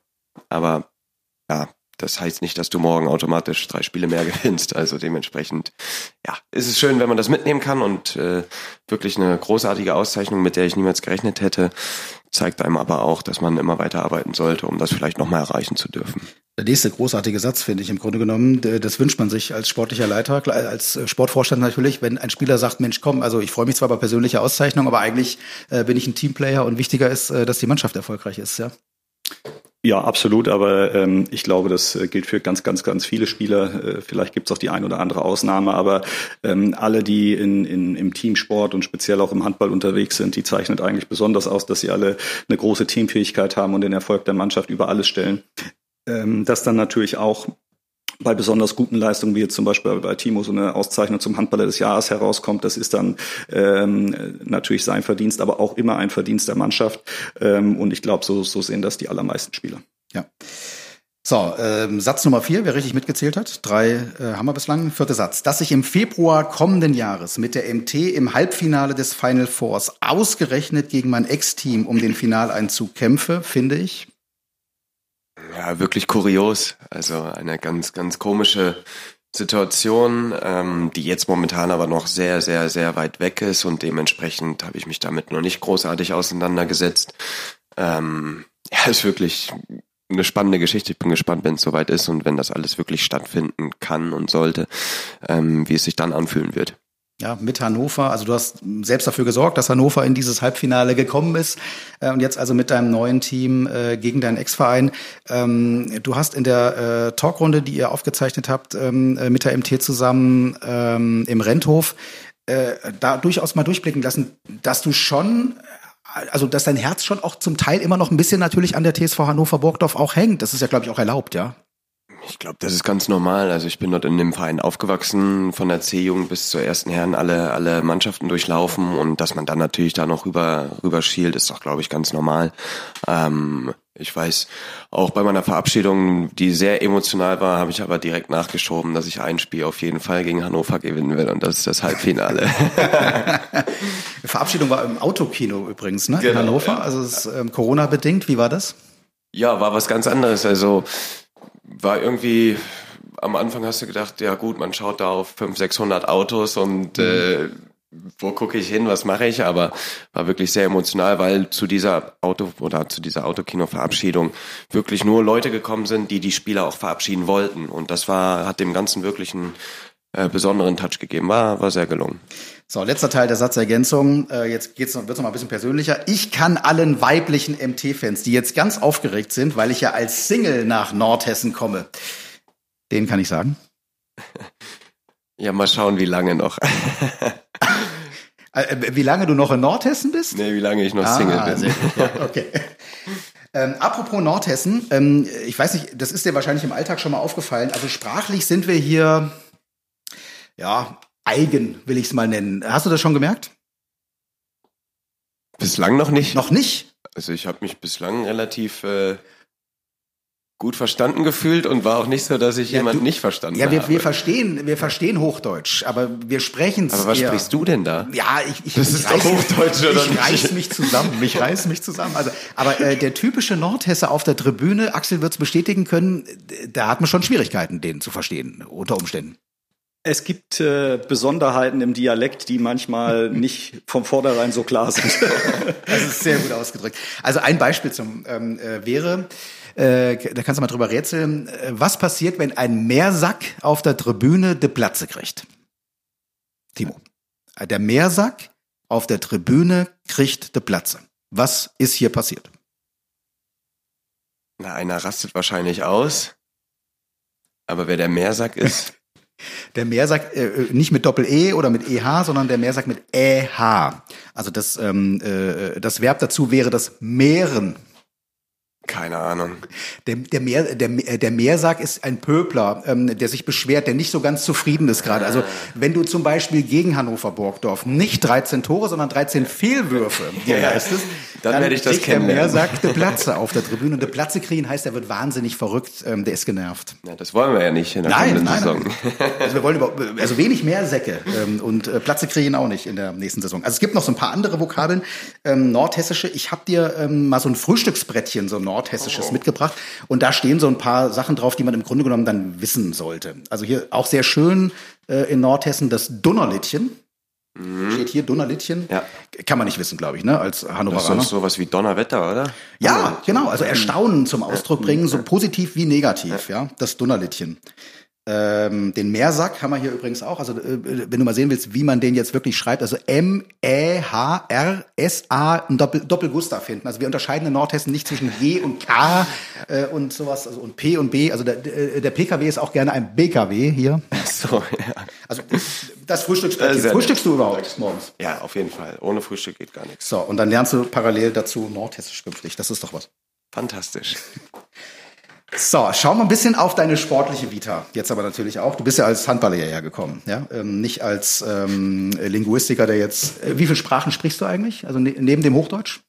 Aber ja, das heißt nicht, dass du morgen automatisch drei Spiele mehr gewinnst. Also dementsprechend, ja, ist es schön, wenn man das mitnehmen kann und äh, wirklich eine großartige Auszeichnung, mit der ich niemals gerechnet hätte, zeigt einem aber auch, dass man immer weiter arbeiten sollte, um das vielleicht nochmal erreichen zu dürfen. Der nächste großartige Satz, finde ich im Grunde genommen, das wünscht man sich als sportlicher Leiter, als Sportvorstand natürlich, wenn ein Spieler sagt, Mensch, komm, also ich freue mich zwar bei persönlicher Auszeichnung, aber eigentlich äh, bin ich ein Teamplayer und wichtiger ist, äh, dass die Mannschaft erfolgreich ist, ja. Ja, absolut, aber ähm, ich glaube, das äh, gilt für ganz, ganz, ganz viele Spieler. Äh, vielleicht gibt's auch die ein oder andere Ausnahme, aber ähm, alle, die in, in, im Teamsport und speziell auch im Handball unterwegs sind, die zeichnet eigentlich besonders aus, dass sie alle eine große Teamfähigkeit haben und den Erfolg der Mannschaft über alles stellen. Ähm, das dann natürlich auch bei besonders guten Leistungen, wie jetzt zum Beispiel bei Timo so eine Auszeichnung zum Handballer des Jahres herauskommt, das ist dann ähm, natürlich sein Verdienst, aber auch immer ein Verdienst der Mannschaft. Ähm, und ich glaube, so, so sehen das die allermeisten Spieler. Ja. So, ähm, Satz Nummer vier, wer richtig mitgezählt hat. Drei äh, haben wir bislang. Vierter Satz. Dass sich im Februar kommenden Jahres mit der MT im Halbfinale des Final Fours ausgerechnet gegen mein Ex-Team um den Finaleinzug kämpfe, finde ich ja, wirklich kurios. Also eine ganz, ganz komische Situation, ähm, die jetzt momentan aber noch sehr, sehr, sehr weit weg ist und dementsprechend habe ich mich damit noch nicht großartig auseinandergesetzt. Ähm, ja, ist wirklich eine spannende Geschichte. Ich bin gespannt, wenn es soweit ist und wenn das alles wirklich stattfinden kann und sollte, ähm, wie es sich dann anfühlen wird ja, mit Hannover. Also du hast selbst dafür gesorgt, dass Hannover in dieses Halbfinale gekommen ist äh, und jetzt also mit deinem neuen Team äh, gegen deinen Ex-Verein. Ähm, du hast in der äh, Talkrunde, die ihr aufgezeichnet habt, ähm, äh, mit der MT zusammen ähm, im Renthof, äh, da durchaus mal durchblicken lassen, dass du schon also dass dein Herz schon auch zum Teil immer noch ein bisschen natürlich an der TSV Hannover Burgdorf auch hängt. Das ist ja, glaube ich, auch erlaubt, ja. Ich glaube, das ist ganz normal. Also ich bin dort in dem Verein aufgewachsen, von der C-Jugend bis zur ersten Herren alle, alle Mannschaften durchlaufen und dass man dann natürlich da noch rüber, rüber schielt, ist doch, glaube ich, ganz normal. Ähm, ich weiß, auch bei meiner Verabschiedung, die sehr emotional war, habe ich aber direkt nachgeschoben, dass ich ein Spiel auf jeden Fall gegen Hannover gewinnen will und das ist das Halbfinale. Verabschiedung war im Autokino übrigens, ne? Genau, in Hannover, ja. also ist ähm, Corona-bedingt. Wie war das? Ja, war was ganz anderes. Also war irgendwie, am Anfang hast du gedacht, ja gut, man schaut da auf 500, 600 Autos und mhm. äh, wo gucke ich hin, was mache ich, aber war wirklich sehr emotional, weil zu dieser Auto oder zu dieser Autokino-Verabschiedung wirklich nur Leute gekommen sind, die die Spieler auch verabschieden wollten und das war hat dem Ganzen wirklich einen äh, besonderen Touch gegeben, war war sehr gelungen. So, letzter Teil der Satzergänzung. Äh, jetzt geht's noch, wird's noch mal ein bisschen persönlicher. Ich kann allen weiblichen MT-Fans, die jetzt ganz aufgeregt sind, weil ich ja als Single nach Nordhessen komme, denen kann ich sagen. Ja, mal schauen, wie lange noch. Äh, äh, wie lange du noch in Nordhessen bist? Nee, wie lange ich noch ah, Single bin. Ja, okay. Ähm, apropos Nordhessen, ähm, ich weiß nicht, das ist dir wahrscheinlich im Alltag schon mal aufgefallen. Also sprachlich sind wir hier, ja, eigen, will ich es mal nennen. Hast du das schon gemerkt? Bislang noch nicht. Noch nicht? Also ich habe mich bislang relativ äh, gut verstanden gefühlt und war auch nicht so, dass ich ja, jemanden nicht verstanden habe. Ja, wir, wir verstehen, wir verstehen Hochdeutsch, aber wir sprechen es. Aber was eher. sprichst du denn da? Ja, ich, ich, das ich ist reiß, doch Hochdeutsch oder ich nicht? reiß mich zusammen, ich reiß mich zusammen. Also, aber äh, der typische Nordhesse auf der Tribüne, Axel wird es bestätigen können, da hat man schon Schwierigkeiten, den zu verstehen unter Umständen. Es gibt äh, Besonderheiten im Dialekt, die manchmal nicht vom Vornherein so klar sind. das ist sehr gut ausgedrückt. Also ein Beispiel zum ähm, äh, wäre, äh, da kannst du mal drüber rätseln, äh, was passiert, wenn ein Meersack auf der Tribüne de Platze kriegt? Timo. Der Meersack auf der Tribüne kriegt de Platze. Was ist hier passiert? Na, einer rastet wahrscheinlich aus. Aber wer der Meersack ist, Der Meersack äh, äh, nicht mit Doppel-E oder mit EH, sondern der Meersack mit EH. Also das, ähm, äh, das Verb dazu wäre das Meeren. Keine Ahnung. Der, der, Meer, der, der Meersack ist ein Pöbler, ähm, der sich beschwert, der nicht so ganz zufrieden ist gerade. Also wenn du zum Beispiel gegen Hannover Burgdorf nicht 13 Tore, sondern 13 Fehlwürfe dir ja, leistest, dann, dann werde ich das kennenlernen. Der Meersack de Platze auf der Tribüne. Und de Platze kriegen heißt, er wird wahnsinnig verrückt, ähm, der ist genervt. Ja, das wollen wir ja nicht in der nein, kommenden nein, Saison. Nein. Also wir wollen über, also wenig Meersäcke ähm, und äh, Platze kriegen auch nicht in der nächsten Saison. Also es gibt noch so ein paar andere Vokabeln, ähm, nordhessische. Ich habe dir ähm, mal so ein Frühstücksbrettchen, so Nord Nordhessisches mitgebracht. Und da stehen so ein paar Sachen drauf, die man im Grunde genommen dann wissen sollte. Also hier auch sehr schön äh, in Nordhessen das Donnerlittchen. Steht hier Donnerlittchen. Mhm. Ja. Kann man nicht wissen, glaube ich, ne, als Das Hannoveraner. ist sowas wie Donnerwetter, oder? Ja, genau. Also Erstaunen zum Ausdruck bringen, so positiv wie negativ, ja. Das Donnerlittchen. Ähm, den Meersack haben wir hier übrigens auch. Also äh, wenn du mal sehen willst, wie man den jetzt wirklich schreibt, also M E H R S A ein Doppel, Doppel-Gustav hinten. Also wir unterscheiden in Nordhessen nicht zwischen G und K äh, und sowas, also und P und B. Also der, der der PKW ist auch gerne ein BKW hier. So, ja. Also das. Äh, hier. sehr Frühstückst du überhaupt morgens? ja, auf jeden Fall. Ohne Frühstück geht gar nichts. So, und dann lernst du parallel dazu Nordhessisch künftig. Das ist doch was. Fantastisch. So, schau mal ein bisschen auf deine sportliche Vita. Jetzt aber natürlich auch. Du bist ja als Handballer hierher gekommen, ja? Ähm, nicht als ähm, Linguistiker, der jetzt. Äh, wie viele Sprachen sprichst du eigentlich? Also ne neben dem Hochdeutsch?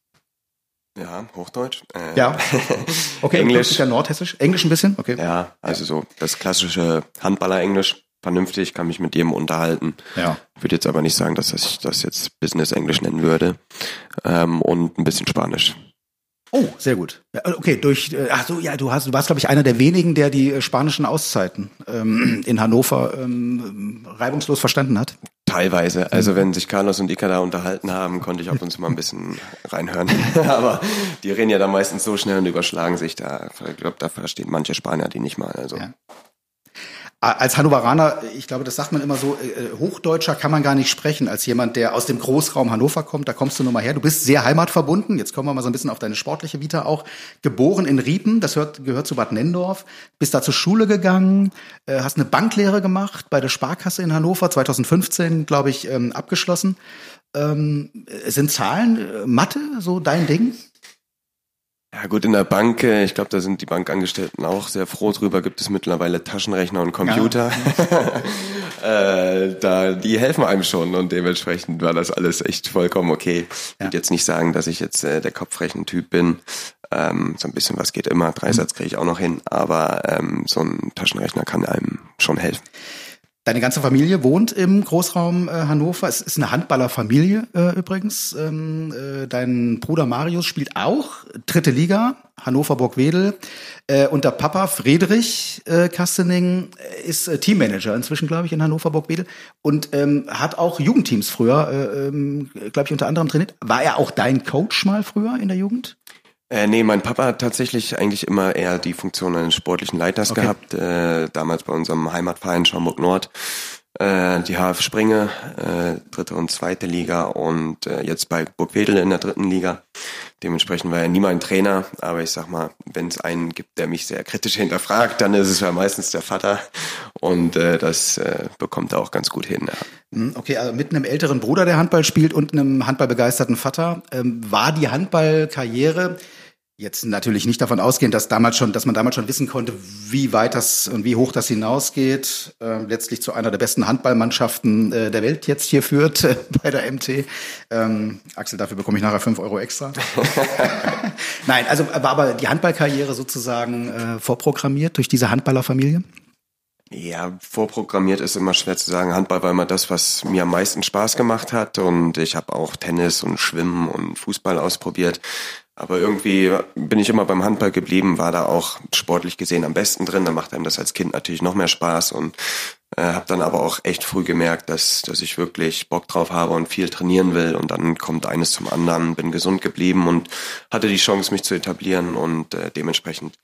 Ja, Hochdeutsch. Äh, Ja. Okay, Englisch. Ja Nordhessisch. Englisch ein bisschen? Okay. Ja, also so das klassische Handballer-Englisch. Vernünftig, kann mich mit jedem unterhalten. Ja. Würde jetzt aber nicht sagen, dass ich das jetzt Business-Englisch nennen würde. Ähm, und ein bisschen Spanisch. Oh, sehr gut. Ja, okay, durch. Äh, ach so, ja, du hast, du warst, glaube ich, einer der wenigen, der die äh, spanischen Auszeiten ähm, in Hannover ähm, reibungslos verstanden hat. Teilweise. Also wenn sich Carlos und Ika da unterhalten haben, konnte ich ab und zu mal ein bisschen reinhören. Aber die reden ja dann meistens so schnell und überschlagen sich da. Ich glaube, da verstehen manche Spanier die nicht mal. Also Ja. Als Hannoveraner, ich glaube, das sagt man immer so, äh, Hochdeutscher kann man gar nicht sprechen, als jemand, der aus dem Großraum Hannover kommt. Da kommst du nun mal her. Du bist sehr heimatverbunden. Jetzt kommen wir mal so ein bisschen auf deine sportliche Vita auch. Geboren in Riepen, das hört, gehört zu Bad Nendorf. Bist da zur Schule gegangen, äh, hast eine Banklehre gemacht bei der Sparkasse in Hannover, 2015, glaube ich, ähm, abgeschlossen. Ähm, sind Zahlen, äh, Mathe so dein Ding? Ja gut, in der Bank, äh, ich glaube, da sind die Bankangestellten auch sehr froh drüber, gibt es mittlerweile Taschenrechner und Computer. äh, da, die helfen einem schon und dementsprechend war das alles echt vollkommen okay. Ich würde jetzt nicht sagen, dass ich jetzt äh, der Kopfrechentyp bin. Ähm, so ein bisschen was geht immer, Dreisatz kriege ich auch noch hin, aber ähm, so ein Taschenrechner kann einem schon helfen. Deine ganze Familie wohnt im Großraum äh, Hannover. Es ist eine Handballerfamilie äh, übrigens. Ähm, äh, dein Bruder Marius spielt auch dritte Liga, Hannover Burgwedel. Äh, und der Papa Friedrich äh, Kastening ist äh, Teammanager inzwischen, glaube ich, in Hannover Burgwedel und ähm, hat auch Jugendteams früher, äh, ähm, glaube ich, unter anderem trainiert. War er auch dein Coach mal früher in der Jugend? Äh, nee, mein Papa hat tatsächlich eigentlich immer eher die Funktion eines sportlichen Leiters Okay. gehabt. Äh, damals bei unserem Heimatverein Schaumburg Nord. Äh, die HF Springe, äh, dritte und zweite Liga und äh, jetzt bei Burgwedel in der dritten Liga. Dementsprechend war er nie mein Trainer, aber ich sag mal, wenn es einen gibt, der mich sehr kritisch hinterfragt, dann ist es ja meistens der Vater und äh, das äh, bekommt er auch ganz gut hin. Ja. Hm, Okay, also mit einem älteren Bruder, der Handball spielt und einem handballbegeisterten Vater, ähm, war die Handballkarriere jetzt natürlich nicht davon ausgehend, dass damals schon, dass man damals schon wissen konnte, wie weit das und wie hoch das hinausgeht, ähm, letztlich zu einer der besten Handballmannschaften äh, der Welt jetzt hier führt äh, bei der MT. Ähm, Axel, dafür bekomme ich nachher fünf Euro extra. Nein, also war aber die Handballkarriere sozusagen äh, vorprogrammiert durch diese Handballerfamilie? Ja, vorprogrammiert ist immer schwer zu sagen. Handball war immer das, was mir am meisten Spaß gemacht hat. Und ich habe auch Tennis und Schwimmen und Fußball ausprobiert. Aber irgendwie bin ich immer beim Handball geblieben, war da auch sportlich gesehen am besten drin. Da macht einem das als Kind natürlich noch mehr Spaß und äh, habe dann aber auch echt früh gemerkt, dass, dass ich wirklich Bock drauf habe und viel trainieren will. Und dann kommt eines zum anderen, bin gesund geblieben und hatte die Chance, mich zu etablieren und äh, dementsprechend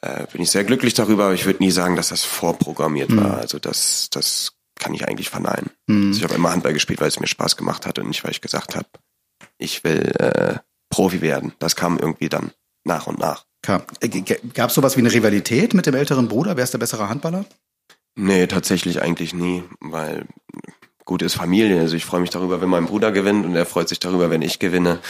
äh, bin ich sehr glücklich darüber, aber ich würde nie sagen, dass das vorprogrammiert war. Also das, das kann ich eigentlich verneinen. Also ich habe immer Handball gespielt, weil es mir Spaß gemacht hat und nicht, weil ich gesagt habe, ich will äh, Profi werden. Das kam irgendwie dann nach und nach. Gab es sowas wie eine Rivalität mit dem älteren Bruder? Wer ist der bessere Handballer? Nee, tatsächlich eigentlich nie, weil gut ist Familie. Also ich freue mich darüber, wenn mein Bruder gewinnt und er freut sich darüber, wenn ich gewinne.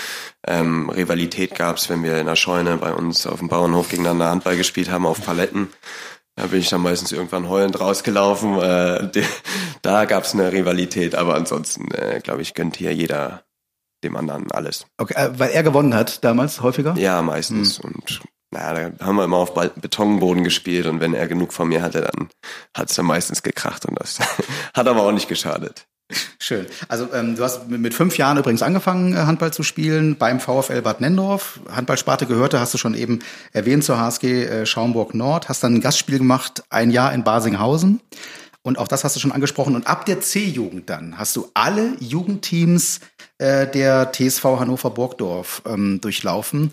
Ähm, Rivalität gab's, wenn wir in der Scheune bei uns auf dem Bauernhof gegeneinander Handball gespielt haben auf Paletten. Da bin ich dann meistens irgendwann heulend rausgelaufen. Äh, de, da gab's eine Rivalität, aber ansonsten, äh, glaube ich, gönnt hier jeder dem anderen alles. Okay, äh, weil er gewonnen hat damals häufiger? Ja, meistens. Und naja, da haben wir immer auf Betonboden gespielt und wenn er genug von mir hatte, dann hat's dann meistens gekracht und das hat aber auch nicht geschadet. Schön. Also ähm, du hast mit fünf Jahren übrigens angefangen, äh, Handball zu spielen beim VfL Bad Nendorf. Handballsparte gehörte, hast du schon eben erwähnt, zur HSG äh, Schaumburg Nord. Hast dann ein Gastspiel gemacht, ein Jahr in Basinghausen. Und auch das hast du schon angesprochen. Und ab der C-Jugend dann hast du alle Jugendteams äh, der TSV Hannover Burgdorf ähm, durchlaufen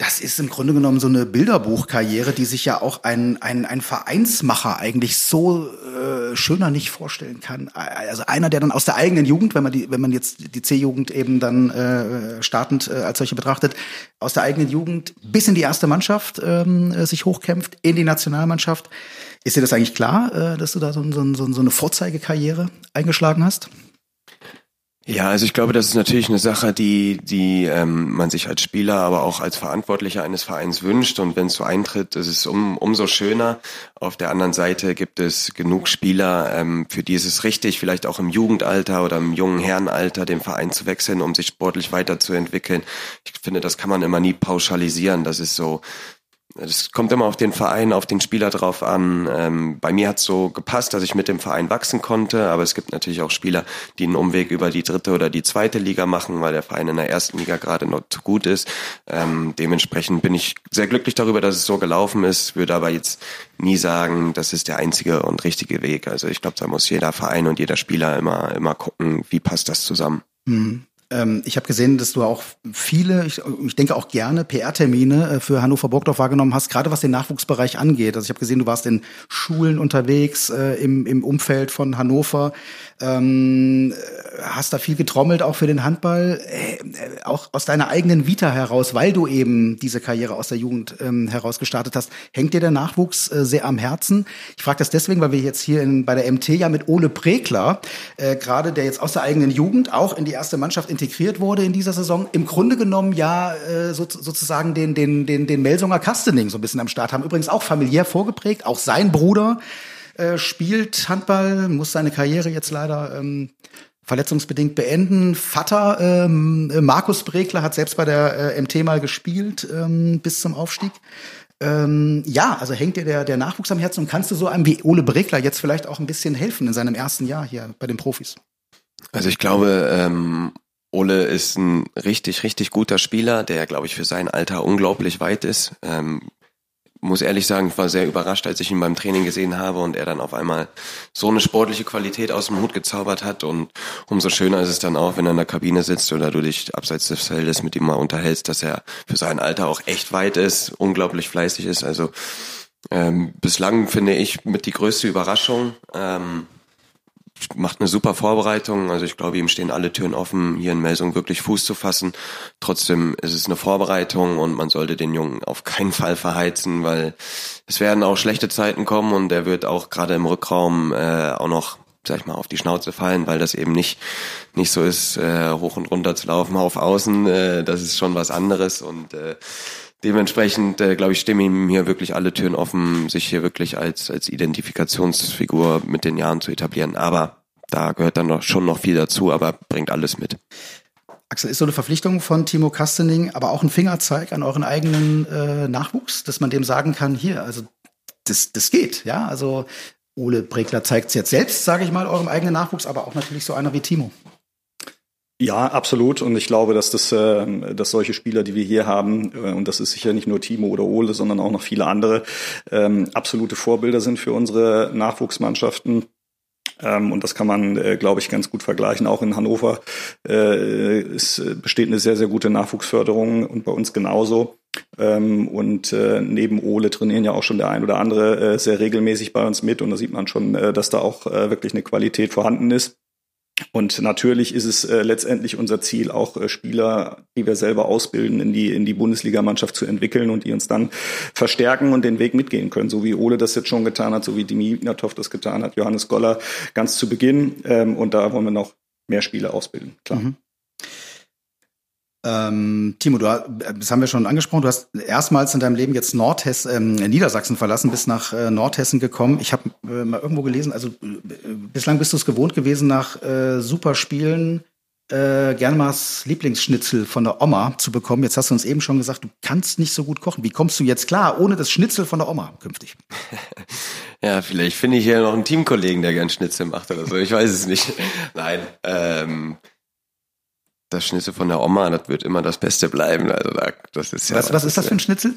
das ist im Grunde genommen so eine Bilderbuchkarriere, die sich ja auch ein, ein, ein Vereinsmacher eigentlich so äh, schöner nicht vorstellen kann. Also einer, der dann aus der eigenen Jugend, wenn man die, wenn man jetzt die C-Jugend eben dann äh, startend äh, als solche betrachtet, aus der eigenen Jugend bis in die erste Mannschaft ähm, äh, sich hochkämpft, in die Nationalmannschaft. Ist dir das eigentlich klar, äh, dass du da so, so, so eine Vorzeigekarriere eingeschlagen hast? Ja, also ich glaube, das ist natürlich eine Sache, die, die ähm, man sich als Spieler, aber auch als Verantwortlicher eines Vereins wünscht. Und wenn es so eintritt, ist es um, umso schöner. Auf der anderen Seite gibt es genug Spieler, ähm, für die ist es richtig, vielleicht auch im Jugendalter oder im jungen Herrenalter den Verein zu wechseln, um sich sportlich weiterzuentwickeln. Ich finde, das kann man immer nie pauschalisieren. Das ist so, es kommt immer auf den Verein, auf den Spieler drauf an. Ähm, bei mir hat es so gepasst, dass ich mit dem Verein wachsen konnte, aber es gibt natürlich auch Spieler, die einen Umweg über die dritte oder die zweite Liga machen, weil der Verein in der ersten Liga gerade noch zu gut ist. Ähm, dementsprechend bin ich sehr glücklich darüber, dass es so gelaufen ist, würde aber jetzt nie sagen, das ist der einzige und richtige Weg. Also ich glaube, da muss jeder Verein und jeder Spieler immer, immer gucken, wie passt das zusammen. Mhm. Ähm, ich habe gesehen, dass du auch viele, ich, ich denke auch gerne PR-Termine äh, für Hannover Burgdorf wahrgenommen hast, gerade was den Nachwuchsbereich angeht. Also ich habe gesehen, du warst in Schulen unterwegs äh, im, im Umfeld von Hannover, ähm, hast da viel getrommelt auch für den Handball, äh, auch aus deiner eigenen Vita heraus, weil du eben diese Karriere aus der Jugend ähm, heraus gestartet hast. Hängt dir der Nachwuchs äh, sehr am Herzen? Ich frage das deswegen, weil wir jetzt hier in, bei der MT ja mit Ole Prekler, äh, gerade der jetzt aus der eigenen Jugend auch in die erste Mannschaft integriert wurde in dieser Saison, im Grunde genommen ja äh, so, sozusagen den, den, den, den Melsunger Kastening so ein bisschen am Start haben. Übrigens auch familiär vorgeprägt, auch sein Bruder äh, spielt Handball, muss seine Karriere jetzt leider ähm, verletzungsbedingt beenden. Vater ähm, Markus Bregler hat selbst bei der äh, MT mal gespielt ähm, bis zum Aufstieg. Ähm, ja, also hängt dir der, der Nachwuchs am Herzen und kannst du so einem wie Ole Bregler jetzt vielleicht auch ein bisschen helfen in seinem ersten Jahr hier bei den Profis? Also ich glaube, ähm, Ole ist ein richtig, richtig guter Spieler, der, glaube ich, für sein Alter unglaublich weit ist. Ähm, muss ehrlich sagen, ich war sehr überrascht, als ich ihn beim Training gesehen habe und er dann auf einmal so eine sportliche Qualität aus dem Hut gezaubert hat. Und umso schöner ist es dann auch, wenn er in der Kabine sitzt oder du dich abseits des Feldes mit ihm mal unterhältst, dass er für sein Alter auch echt weit ist, unglaublich fleißig ist. Also ähm, bislang finde ich mit die größte Überraschung. Ähm, macht eine super Vorbereitung. Also ich glaube, ihm stehen alle Türen offen, hier in Melsung wirklich Fuß zu fassen. Trotzdem ist es eine Vorbereitung und man sollte den Jungen auf keinen Fall verheizen, weil es werden auch schlechte Zeiten kommen und er wird auch gerade im Rückraum äh, auch noch sag ich mal, auf die Schnauze fallen, weil das eben nicht, nicht so ist, äh, hoch und runter zu laufen auf Außen. Äh, das ist schon was anderes und äh, dementsprechend, äh, glaube ich, stehen ihm hier wirklich alle Türen offen, sich hier wirklich als, als Identifikationsfigur mit den Jahren zu etablieren. Aber da gehört dann noch, schon noch viel dazu, aber bringt alles mit. Axel, ist so eine Verpflichtung von Timo Kastening aber auch ein Fingerzeig an euren eigenen äh, Nachwuchs, dass man dem sagen kann, hier, also das, das geht, ja, also Ole Bregler zeigt es jetzt selbst, sage ich mal, eurem eigenen Nachwuchs, aber auch natürlich so einer wie Timo. Ja, absolut. Und ich glaube, dass das, äh, dass solche Spieler, die wir hier haben, äh, und das ist sicher nicht nur Timo oder Ole, sondern auch noch viele andere, ähm, absolute Vorbilder sind für unsere Nachwuchsmannschaften. Ähm, und das kann man, äh, glaube ich, ganz gut vergleichen. Auch in Hannover äh, es besteht eine sehr, sehr gute Nachwuchsförderung und bei uns genauso. Ähm, und äh, neben Ole trainieren ja auch schon der ein oder andere äh, sehr regelmäßig bei uns mit. Und da sieht man schon, äh, dass da auch äh, wirklich eine Qualität vorhanden ist. Und natürlich ist es äh, letztendlich unser Ziel, auch äh, Spieler, die wir selber ausbilden, in die, in die Bundesligamannschaft zu entwickeln und die uns dann verstärken und den Weg mitgehen können. So wie Ole das jetzt schon getan hat, so wie Dimi Ignatov das getan hat, Johannes Goller ganz zu Beginn. Ähm, und da wollen wir noch mehr Spieler ausbilden, klar. Mhm. Ähm, Timo, du, das haben wir schon angesprochen. Du hast erstmals in deinem Leben jetzt Nordhessen, äh, Niedersachsen verlassen, bis nach äh, Nordhessen gekommen. Ich habe äh, mal irgendwo gelesen, also äh, bislang bist du es gewohnt gewesen, nach äh, Superspielen äh, das Lieblingsschnitzel von der Oma zu bekommen. Jetzt hast du uns eben schon gesagt, du kannst nicht so gut kochen. Wie kommst du jetzt klar, ohne das Schnitzel von der Oma künftig? Ja, vielleicht finde ich hier noch einen Teamkollegen, der gern Schnitzel macht oder so. Ich weiß es nicht. Nein, ähm, das Schnitzel von der Oma, das wird immer das Beste bleiben. Also das ist ja. Was, was ist das für ein Schnitzel?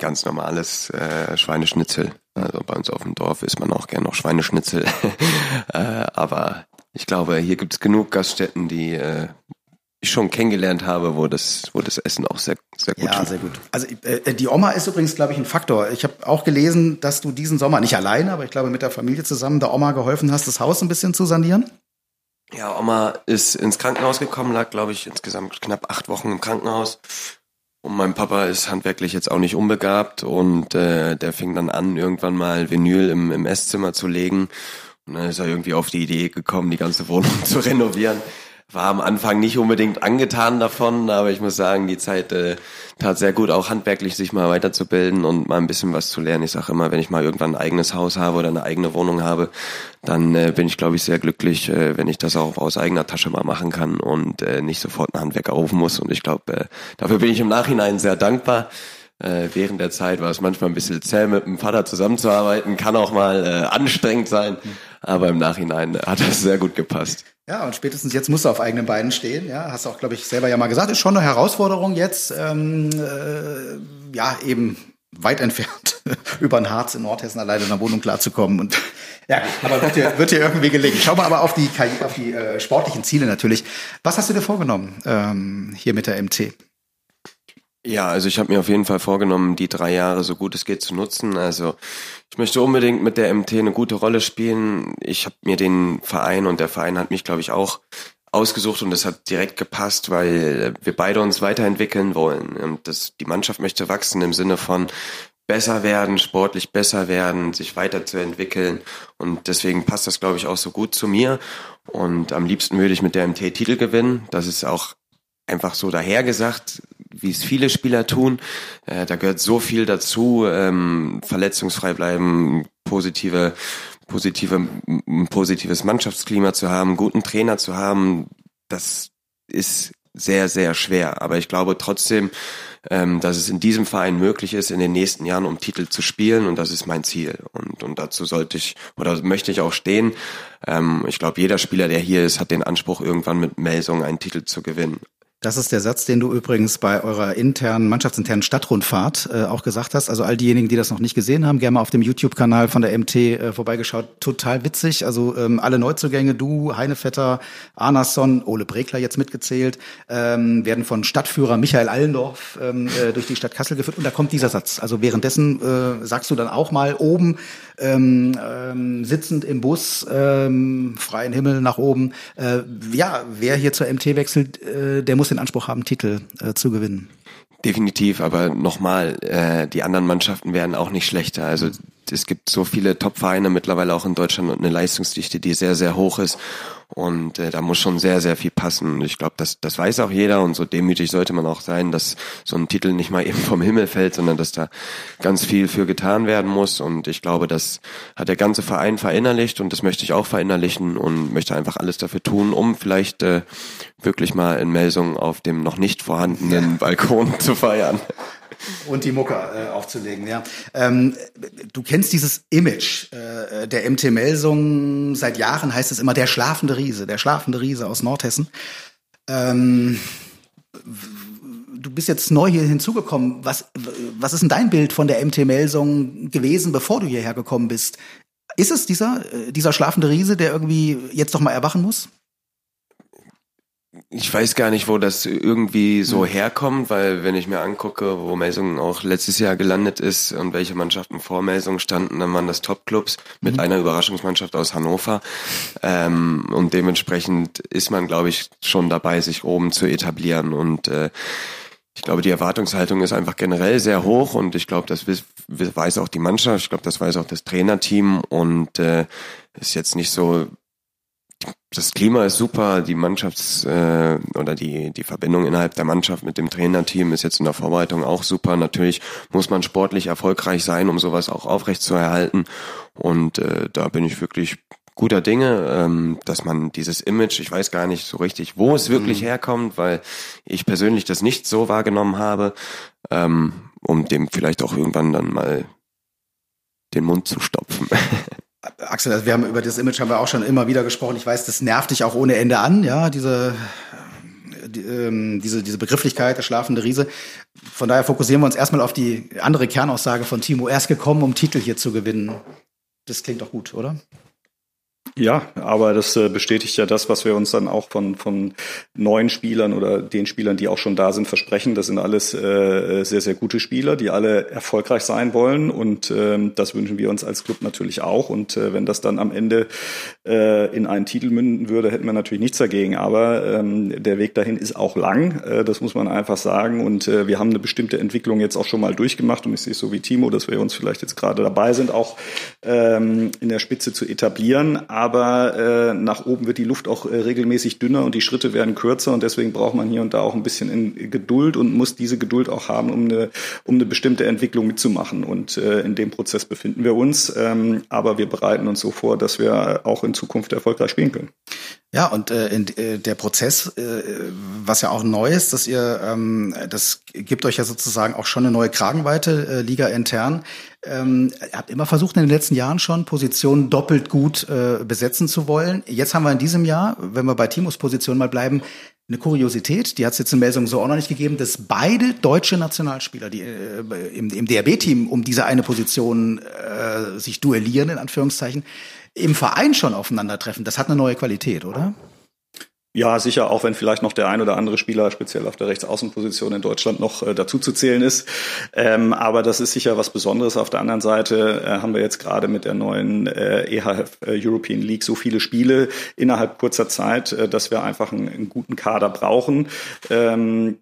Ganz normales äh, Schweineschnitzel. Also bei uns auf dem Dorf isst man auch gern noch Schweineschnitzel. äh, aber ich glaube, hier gibt es genug Gaststätten, die äh, ich schon kennengelernt habe, wo das, wo das Essen auch sehr, sehr gut Ja, tut. sehr gut. Also äh, die Oma ist übrigens, glaube ich, ein Faktor. Ich habe auch gelesen, dass du diesen Sommer, nicht alleine, aber ich glaube mit der Familie zusammen der Oma geholfen hast, das Haus ein bisschen zu sanieren. Ja, Oma ist ins Krankenhaus gekommen, lag, glaube ich, insgesamt knapp acht Wochen im Krankenhaus. Und mein Papa ist handwerklich jetzt auch nicht unbegabt und äh, der fing dann an, irgendwann mal Vinyl im, im Esszimmer zu legen. Und dann ist er irgendwie auf die Idee gekommen, die ganze Wohnung zu renovieren war am Anfang nicht unbedingt angetan davon, aber ich muss sagen, die Zeit äh, tat sehr gut, auch handwerklich sich mal weiterzubilden und mal ein bisschen was zu lernen. Ich sage immer, wenn ich mal irgendwann ein eigenes Haus habe oder eine eigene Wohnung habe, dann äh, bin ich, glaube ich, sehr glücklich, äh, wenn ich das auch aus eigener Tasche mal machen kann und äh, nicht sofort einen Handwerker rufen muss. Und ich glaube, äh, dafür bin ich im Nachhinein sehr dankbar. Äh, während der Zeit war es manchmal ein bisschen zäh, mit dem Vater zusammenzuarbeiten, kann auch mal äh, anstrengend sein, aber im Nachhinein hat das sehr gut gepasst. Ja, und spätestens jetzt musst du auf eigenen Beinen stehen. Ja, hast auch, glaube ich, selber ja mal gesagt, ist schon eine Herausforderung jetzt, ähm, äh, ja, eben weit entfernt über ein Harz in Nordhessen alleine in der Wohnung klarzukommen. Und ja, aber wird dir, wird dir irgendwie gelingen. Schau mal aber auf die, auf die äh, sportlichen Ziele natürlich. Was hast du dir vorgenommen ähm, hier mit der MT? Ja, also ich habe mir auf jeden Fall vorgenommen, die drei Jahre so gut es geht zu nutzen. Also ich möchte unbedingt mit der MT eine gute Rolle spielen. Ich habe mir den Verein und der Verein hat mich, glaube ich, auch ausgesucht und das hat direkt gepasst, weil wir beide uns weiterentwickeln wollen. Und das, die Mannschaft möchte wachsen im Sinne von besser werden, sportlich besser werden, sich weiterzuentwickeln. Und deswegen passt das, glaube ich, auch so gut zu mir. Und am liebsten würde ich mit der MT Titel gewinnen. Das ist auch einfach so dahergesagt, wie es viele Spieler tun. Äh, da gehört so viel dazu, ähm, verletzungsfrei bleiben, positive, positive, positives Mannschaftsklima zu haben, guten Trainer zu haben. Das ist sehr, sehr schwer. Aber ich glaube trotzdem, ähm, dass es in diesem Verein möglich ist, in den nächsten Jahren um Titel zu spielen. Und das ist mein Ziel. Und, und dazu sollte ich oder möchte ich auch stehen. Ähm, ich glaube, jeder Spieler, der hier ist, hat den Anspruch, irgendwann mit Melsung einen Titel zu gewinnen. Das ist der Satz, den du übrigens bei eurer internen, mannschaftsinternen Stadtrundfahrt äh, auch gesagt hast. Also all diejenigen, die das noch nicht gesehen haben, gerne mal auf dem YouTube-Kanal von der MT äh, vorbeigeschaut. Total witzig. Also ähm, alle Neuzugänge, du, Heinevetter, Arnason, Ole Bregler jetzt mitgezählt, ähm, werden von Stadtführer Michael Allendorf ähm, äh, durch die Stadt Kassel geführt. Und da kommt dieser Satz. Also währenddessen äh, sagst du dann auch mal oben, ähm, ähm, sitzend im Bus, ähm, freien Himmel nach oben. Äh, ja, wer hier zur MT wechselt, äh, der muss den Anspruch haben, Titel äh, zu gewinnen. Definitiv, aber nochmal, äh, die anderen Mannschaften werden auch nicht schlechter. Also es gibt so viele Top-Vereine mittlerweile auch in Deutschland und eine Leistungsdichte, die sehr, sehr hoch ist. Und äh, da muss schon sehr, sehr viel passen. Und ich glaube, das, das weiß auch jeder und so demütig sollte man auch sein, dass so ein Titel nicht mal eben vom Himmel fällt, sondern dass da ganz viel für getan werden muss. Und ich glaube, das hat der ganze Verein verinnerlicht und das möchte ich auch verinnerlichen und möchte einfach alles dafür tun, um vielleicht äh, wirklich mal in Melsung auf dem noch nicht vorhandenen Balkon zu feiern und die Mucke äh, aufzulegen. Ja, ähm, du kennst dieses Image äh, der MT Melsung. Seit Jahren heißt es immer der schlafende Riese, der schlafende Riese aus Nordhessen. Ähm, du bist jetzt neu hier hinzugekommen. Was, was ist denn dein Bild von der MT Melsung gewesen, bevor du hierher gekommen bist? Ist es dieser, äh, dieser schlafende Riese, der irgendwie jetzt doch mal erwachen muss? Ich weiß gar nicht, wo das irgendwie so hm. herkommt, weil wenn ich mir angucke, wo Melsungen auch letztes Jahr gelandet ist und welche Mannschaften vor Melsungen standen, dann waren das Topclubs mit mhm. einer Überraschungsmannschaft aus Hannover. Ähm, und dementsprechend ist man, glaube ich, schon dabei, sich oben zu etablieren. Und äh, ich glaube, die Erwartungshaltung ist einfach generell sehr hoch und ich glaube, das weiß auch die Mannschaft, ich glaube, das weiß auch das Trainerteam und äh, ist jetzt nicht so das Klima ist super, die Mannschafts- äh, oder die, die Verbindung innerhalb der Mannschaft mit dem Trainerteam ist jetzt in der Vorbereitung auch super. Natürlich muss man sportlich erfolgreich sein, um sowas auch aufrechtzuerhalten. Und äh, da bin ich wirklich guter Dinge, ähm, dass man dieses Image, ich weiß gar nicht so richtig, wo es wirklich mhm. herkommt, weil ich persönlich das nicht so wahrgenommen habe, ähm, um dem vielleicht auch irgendwann dann mal den Mund zu stopfen. Axel, also wir haben über das Image haben wir auch schon immer wieder gesprochen. Ich weiß, das nervt dich auch ohne Ende an, ja, diese die, ähm, diese, diese Begrifflichkeit, der schlafende Riese. Von daher fokussieren wir uns erstmal auf die andere Kernaussage von Timo. Er ist gekommen, um Titel hier zu gewinnen. Das klingt doch gut, oder? Ja, aber das äh, bestätigt ja das, was wir uns dann auch von, von neuen Spielern oder den Spielern, die auch schon da sind, versprechen. Das sind alles äh, sehr, sehr gute Spieler, die alle erfolgreich sein wollen. Und ähm, das wünschen wir uns als Club natürlich auch. Und äh, wenn das dann am Ende äh, in einen Titel münden würde, hätten wir natürlich nichts dagegen. Aber ähm, der Weg dahin ist auch lang, äh, das muss man einfach sagen. Und äh, wir haben eine bestimmte Entwicklung jetzt auch schon mal durchgemacht. Und ich sehe es so wie Timo, dass wir uns vielleicht jetzt gerade dabei sind, auch ähm, in der Spitze zu etablieren aber äh, nach oben wird die Luft auch äh, regelmäßig dünner und die Schritte werden kürzer und deswegen braucht man hier und da auch ein bisschen in Geduld und muss diese Geduld auch haben, um eine, um eine bestimmte Entwicklung mitzumachen. Und äh, in dem Prozess befinden wir uns, ähm, aber wir bereiten uns so vor, dass wir auch in Zukunft erfolgreich spielen können. Ja, und äh, in, äh, der Prozess, äh, was ja auch neu ist, dass ihr, ähm, das gibt euch ja sozusagen auch schon eine neue Kragenweite, äh, Liga intern. Ähm, habt immer versucht in den letzten Jahren schon Positionen doppelt gut äh, besetzen zu wollen. Jetzt haben wir in diesem Jahr, wenn wir bei Timos Position mal bleiben, eine Kuriosität, die hat es jetzt in Melsung so auch noch nicht gegeben, dass beide deutsche Nationalspieler, die äh, im, im DRB-Team um diese eine Position äh, sich duellieren, in Anführungszeichen, im Verein schon aufeinandertreffen, das hat eine neue Qualität, oder? Ja, sicher, auch wenn vielleicht noch der ein oder andere Spieler speziell auf der Rechtsaußenposition in Deutschland noch äh, dazu zu zählen ist. Ähm, aber das ist sicher was Besonderes. Auf der anderen Seite äh, haben wir jetzt gerade mit der neuen äh, EHF äh, European League so viele Spiele innerhalb kurzer Zeit, äh, dass wir einfach einen, einen guten Kader brauchen. Ähm,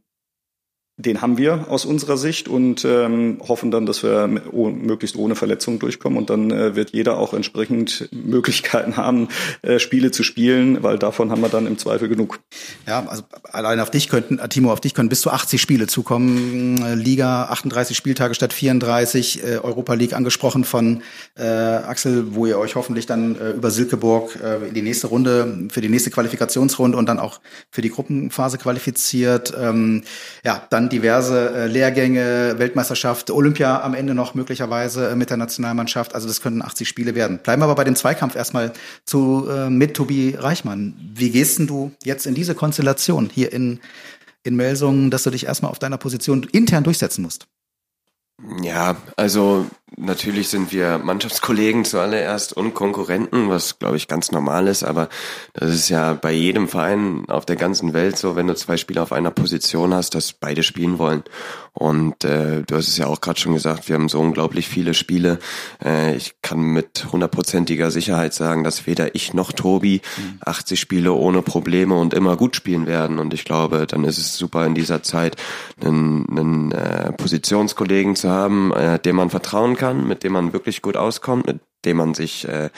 den haben wir aus unserer Sicht und ähm, hoffen dann, dass wir möglichst ohne Verletzungen durchkommen und dann äh, wird jeder auch entsprechend Möglichkeiten haben, äh, Spiele zu spielen, weil davon haben wir dann im Zweifel genug. Ja, also allein auf dich könnten, Timo, auf dich können bis zu 80 Spiele zukommen. Liga 38 Spieltage statt 34, äh, Europa League angesprochen von äh, Axel, wo ihr euch hoffentlich dann äh, über Silkeborg äh, in die nächste Runde, für die nächste Qualifikationsrunde und dann auch für die Gruppenphase qualifiziert. Ähm, ja, dann diverse äh, Lehrgänge, Weltmeisterschaft, Olympia am Ende noch möglicherweise äh, mit der Nationalmannschaft. Also das könnten 80 Spiele werden. Bleiben wir aber bei dem Zweikampf erstmal zu äh, mit Tobi Reichmann. Wie gehst denn du jetzt in diese Konstellation hier in, in Melsungen, dass du dich erstmal auf deiner Position intern durchsetzen musst? Ja, also natürlich sind wir Mannschaftskollegen zuallererst und Konkurrenten, was glaube ich ganz normal ist, aber das ist ja bei jedem Verein auf der ganzen Welt so, wenn du zwei Spieler auf einer Position hast, dass beide spielen wollen. Und äh, du hast es ja auch gerade schon gesagt, wir haben so unglaublich viele Spiele. Äh, ich kann mit hundertprozentiger Sicherheit sagen, dass weder ich noch Tobi 80 Spiele ohne Probleme und immer gut spielen werden. Und ich glaube, dann ist es super in dieser Zeit, einen, einen äh, Positionskollegen zu haben, äh, dem man vertrauen kann, mit dem man wirklich gut auskommt, mit dem man sich äh,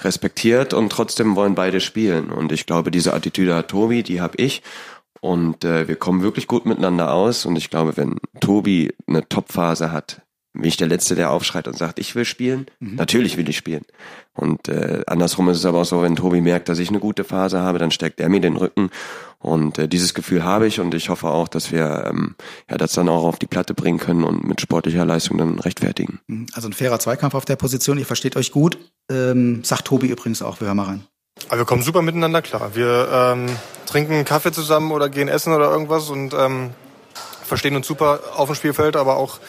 respektiert und trotzdem wollen beide spielen. Und ich glaube, diese Attitüde hat Tobi, die habe ich. Und äh, wir kommen wirklich gut miteinander aus. Und ich glaube, wenn Tobi eine Topphase hat, bin ich der Letzte, der aufschreit und sagt, ich will spielen. Mhm. Natürlich will ich spielen. Und äh, andersrum ist es aber auch so, wenn Tobi merkt, dass ich eine gute Phase habe, dann steckt er mir den Rücken. Und äh, dieses Gefühl habe ich und ich hoffe auch, dass wir ähm, ja das dann auch auf die Platte bringen können und mit sportlicher Leistung dann rechtfertigen. Mhm. Also ein fairer Zweikampf auf der Position, ihr versteht euch gut. Ähm, sagt Tobi übrigens auch, wir hören mal rein. Aber wir kommen super miteinander klar. Wir ähm, trinken Kaffee zusammen oder gehen essen oder irgendwas und ähm, verstehen uns super auf dem Spielfeld, aber auch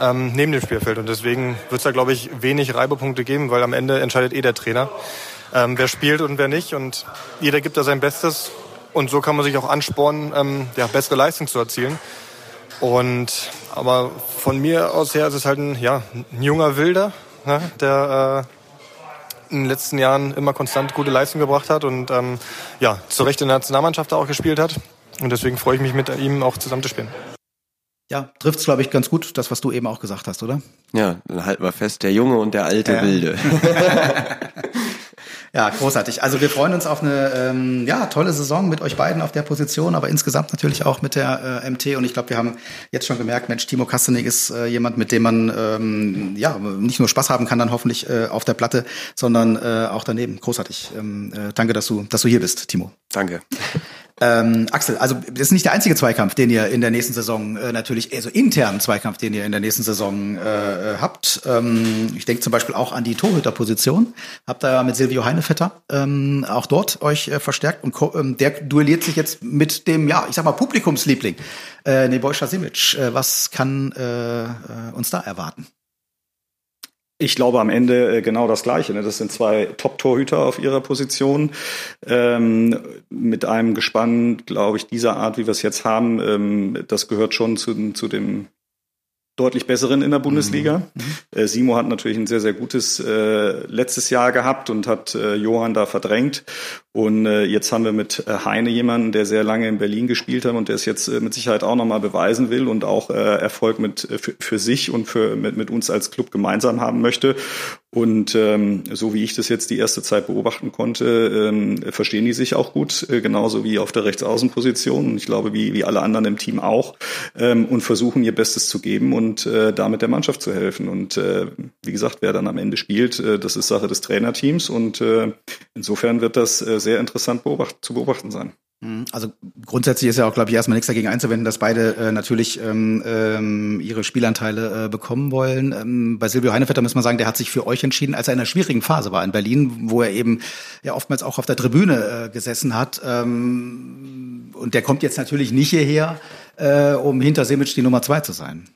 ähm, neben dem Spielfeld. Und deswegen wird es da, glaube ich, wenig Reibepunkte geben, weil am Ende entscheidet eh der Trainer, ähm, wer spielt und wer nicht. Und jeder gibt da sein Bestes. Und so kann man sich auch anspornen, ähm, ja, bessere Leistung zu erzielen. Und aber von mir aus her ist es halt ein, ja, ein junger Wilder, ne, der äh, in den letzten Jahren immer konstant gute Leistung gebracht hat und ähm, ja, zu Recht in der Nationalmannschaft auch gespielt hat. Und deswegen freue ich mich mit ihm auch zusammen zu spielen. Ja, trifft's glaube ich ganz gut, das was du eben auch gesagt hast, oder? Ja, dann halten wir fest, der Junge und der alte ja. Wilde. ja, großartig. Also wir freuen uns auf eine ähm, ja, tolle Saison mit euch beiden auf der Position, aber insgesamt natürlich auch mit der äh, MT. Und ich glaube, wir haben jetzt schon gemerkt, Mensch, Timo Kastenig ist äh, jemand, mit dem man ähm, ja nicht nur Spaß haben kann, dann hoffentlich äh, auf der Platte, sondern äh, auch daneben. Großartig. Ähm, äh, danke, dass du, dass du hier bist, Timo. Danke. Ähm, Axel, also das ist nicht der einzige Zweikampf, den ihr in der nächsten Saison äh, natürlich, also internen Zweikampf, den ihr in der nächsten Saison äh, habt. Ähm, ich denke zum Beispiel auch an die Torhüterposition. Habt ihr mit Silvio Heinevetter ähm, auch dort euch äh, verstärkt und ähm, der duelliert sich jetzt mit dem, ja, ich sag mal Publikumsliebling, äh, Nebojša Simic. Äh, was kann äh, äh, uns da erwarten? Ich glaube am Ende äh, genau das Gleiche. Ne? Das sind zwei Top-Torhüter auf ihrer Position. Ähm, mit einem Gespann, glaube ich, dieser Art, wie wir es jetzt haben, ähm, das gehört schon zu, zu dem deutlich besseren in der Bundesliga. Mhm. Äh, Simo hat natürlich ein sehr, sehr gutes äh, letztes Jahr gehabt und hat äh, Johann da verdrängt. Und äh, jetzt haben wir mit äh, Heine jemanden, der sehr lange in Berlin gespielt hat und der es jetzt äh, mit Sicherheit auch nochmal beweisen will und auch äh, Erfolg mit äh, für, für sich und für mit, mit uns als Club gemeinsam haben möchte. Und ähm, so wie ich das jetzt die erste Zeit beobachten konnte, ähm, verstehen die sich auch gut, äh, genauso wie auf der Rechtsaußenposition. Und ich glaube, wie, wie alle anderen im Team auch, ähm, und versuchen ihr Bestes zu geben und äh, damit der Mannschaft zu helfen. Und äh, wie gesagt, wer dann am Ende spielt, äh, das ist Sache des Trainerteams. Und äh, insofern wird das äh, sehr interessant beobacht, zu beobachten sein. Mhm. Also grundsätzlich ist ja auch, glaube ich, erstmal nichts dagegen einzuwenden, dass beide äh, natürlich ähm, ähm, ihre Spielanteile äh, bekommen wollen. Ähm, bei Silvio Heinevetter muss man sagen, der hat sich für euch entschieden, als er in einer schwierigen Phase war in Berlin, wo er eben ja oftmals auch auf der Tribüne äh, gesessen hat. Ähm, und der kommt jetzt natürlich nicht hierher, äh, um hinter Simic die Nummer zwei zu sein.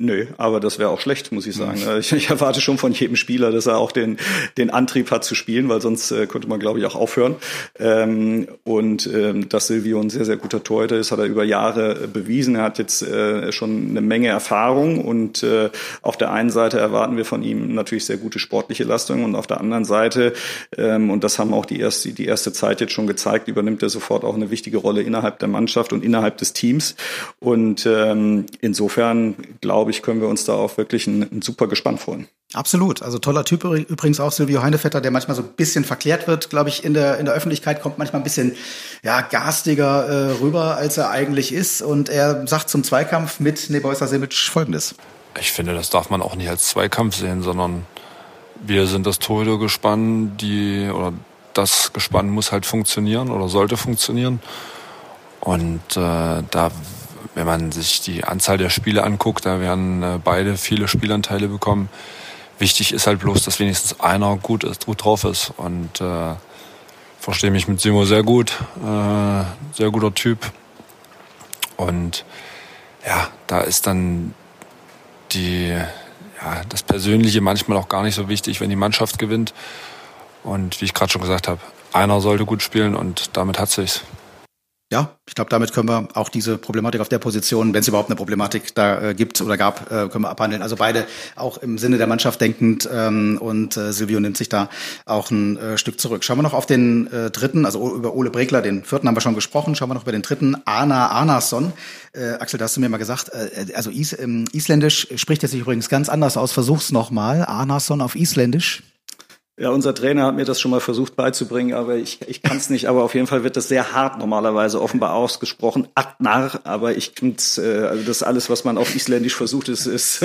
Nö, aber das wäre auch schlecht, muss ich sagen. Mhm. Ich, ich, erwarte schon von jedem Spieler, dass er auch den, den Antrieb hat zu spielen, weil sonst äh, könnte man, glaube ich, auch aufhören. Ähm, und ähm, dass Silvio ein sehr, sehr guter Torhüter ist, hat er über Jahre äh, bewiesen. Er hat jetzt äh, schon eine Menge Erfahrung und äh, auf der einen Seite erwarten wir von ihm natürlich sehr gute sportliche Leistungen und auf der anderen Seite, ähm, und das haben auch die erste, die erste Zeit jetzt schon gezeigt, übernimmt er sofort auch eine wichtige Rolle innerhalb der Mannschaft und innerhalb des Teams. Und ähm, insofern glaube glaube ich, können wir uns da auch wirklich ein, ein super Gespann freuen. Absolut. Also toller Typ übrigens auch Silvio Heinevetter, der manchmal so ein bisschen verklärt wird, glaube ich, in der, in der Öffentlichkeit, kommt manchmal ein bisschen ja, garstiger äh, rüber, als er eigentlich ist. Und er sagt zum Zweikampf mit Nebojsa Simic folgendes. Ich finde, das darf man auch nicht als Zweikampf sehen, sondern wir sind das Torhüter-Gespann, die, oder das Gespann muss halt funktionieren oder sollte funktionieren. Und äh, da wenn man sich die Anzahl der Spiele anguckt, da werden äh, beide viele Spielanteile bekommen. Wichtig ist halt bloß, dass wenigstens einer gut ist, gut drauf ist. Und äh, verstehe mich mit Simo sehr gut, äh, sehr guter Typ. Und ja, da ist dann die, ja, das Persönliche manchmal auch gar nicht so wichtig, wenn die Mannschaft gewinnt. Und wie ich gerade schon gesagt habe, einer sollte gut spielen und damit hat sich's ja, ich glaube, damit können wir auch diese Problematik auf der Position, wenn es überhaupt eine Problematik da äh, gibt oder gab, äh, können wir abhandeln. Also beide auch im Sinne der Mannschaft denkend ähm, und äh, Silvio nimmt sich da auch ein äh, Stück zurück. Schauen wir noch auf den äh, dritten, also über Ole Bregler, den vierten haben wir schon gesprochen. Schauen wir noch über den dritten, Arna Arnason. Äh, Axel, da hast du mir mal gesagt, äh, also Is, ähm, Isländisch spricht er sich übrigens ganz anders aus. Versuch's nochmal. Arnason auf Isländisch. Ja, unser Trainer hat mir das schon mal versucht beizubringen, aber ich, ich kann es nicht. Aber auf jeden Fall wird das sehr hart normalerweise offenbar ausgesprochen. Atnar, aber ich kann's, äh, also das alles, was man auf Isländisch versucht, ist, ist,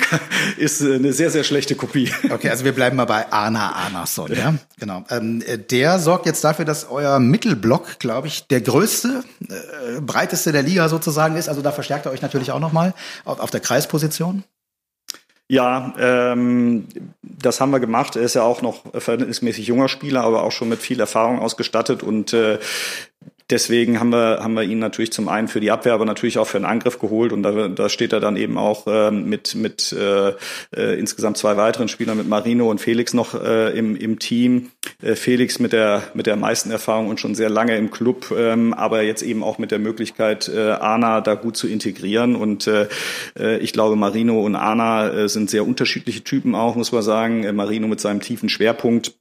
ist eine sehr, sehr schlechte Kopie. Okay, also wir bleiben mal bei Arna Arnason, ja? Genau. Ähm, der sorgt jetzt dafür, dass euer Mittelblock, glaube ich, der größte, äh, breiteste der Liga sozusagen ist. Also da verstärkt er euch natürlich auch nochmal auf, auf der Kreisposition. Ja, ähm, das haben wir gemacht. Er ist ja auch noch verhältnismäßig junger Spieler, aber auch schon mit viel Erfahrung ausgestattet und äh, Deswegen haben wir, haben wir ihn natürlich zum einen für die Abwehr, aber natürlich auch für den Angriff geholt. Und da, da steht er dann eben auch äh, mit, mit äh, äh, insgesamt zwei weiteren Spielern, mit Marino und Felix noch äh, im, im Team. Äh, Felix mit der, mit der meisten Erfahrung und schon sehr lange im Club, ähm, aber jetzt eben auch mit der Möglichkeit, äh, Ana da gut zu integrieren. Und äh, äh ich glaube, Marino und Ana äh, sind sehr unterschiedliche Typen auch, muss man sagen. Äh, Marino mit seinem tiefen Schwerpunkt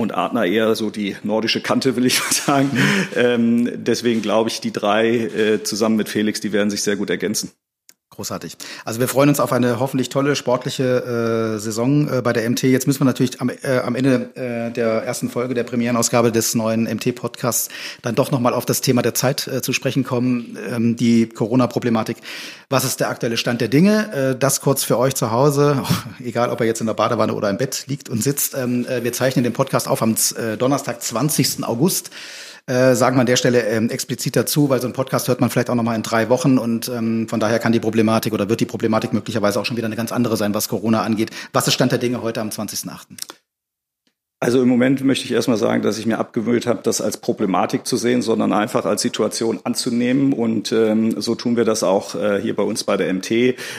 und Adner eher so die nordische Kante, will ich mal sagen. Ähm, deswegen glaube ich, die drei äh, zusammen mit Felix, die werden sich sehr gut ergänzen. Großartig. Also wir freuen uns auf eine hoffentlich tolle sportliche äh, Saison äh, bei der MT. Jetzt müssen wir natürlich am, äh, am Ende äh, der ersten Folge der Premierenausgabe des neuen MT-Podcasts dann doch nochmal auf das Thema der Zeit äh, zu sprechen kommen, ähm, die Corona-Problematik. Was ist der aktuelle Stand der Dinge? Äh, das kurz für euch zu Hause, egal ob er jetzt in der Badewanne oder im Bett liegt und sitzt. Ähm, äh, wir zeichnen den Podcast auf am äh, Donnerstag, 20. August. Äh, sagen wir an der Stelle ähm, explizit dazu, weil so ein Podcast hört man vielleicht auch nochmal in drei Wochen und ähm, von daher kann die Problematik oder wird die Problematik möglicherweise auch schon wieder eine ganz andere sein, was Corona angeht. Was ist Stand der Dinge heute am 20.8.? Also im Moment möchte ich erstmal sagen, dass ich mir abgewöhnt habe, das als Problematik zu sehen, sondern einfach als Situation anzunehmen. Und ähm, so tun wir das auch äh, hier bei uns bei der MT.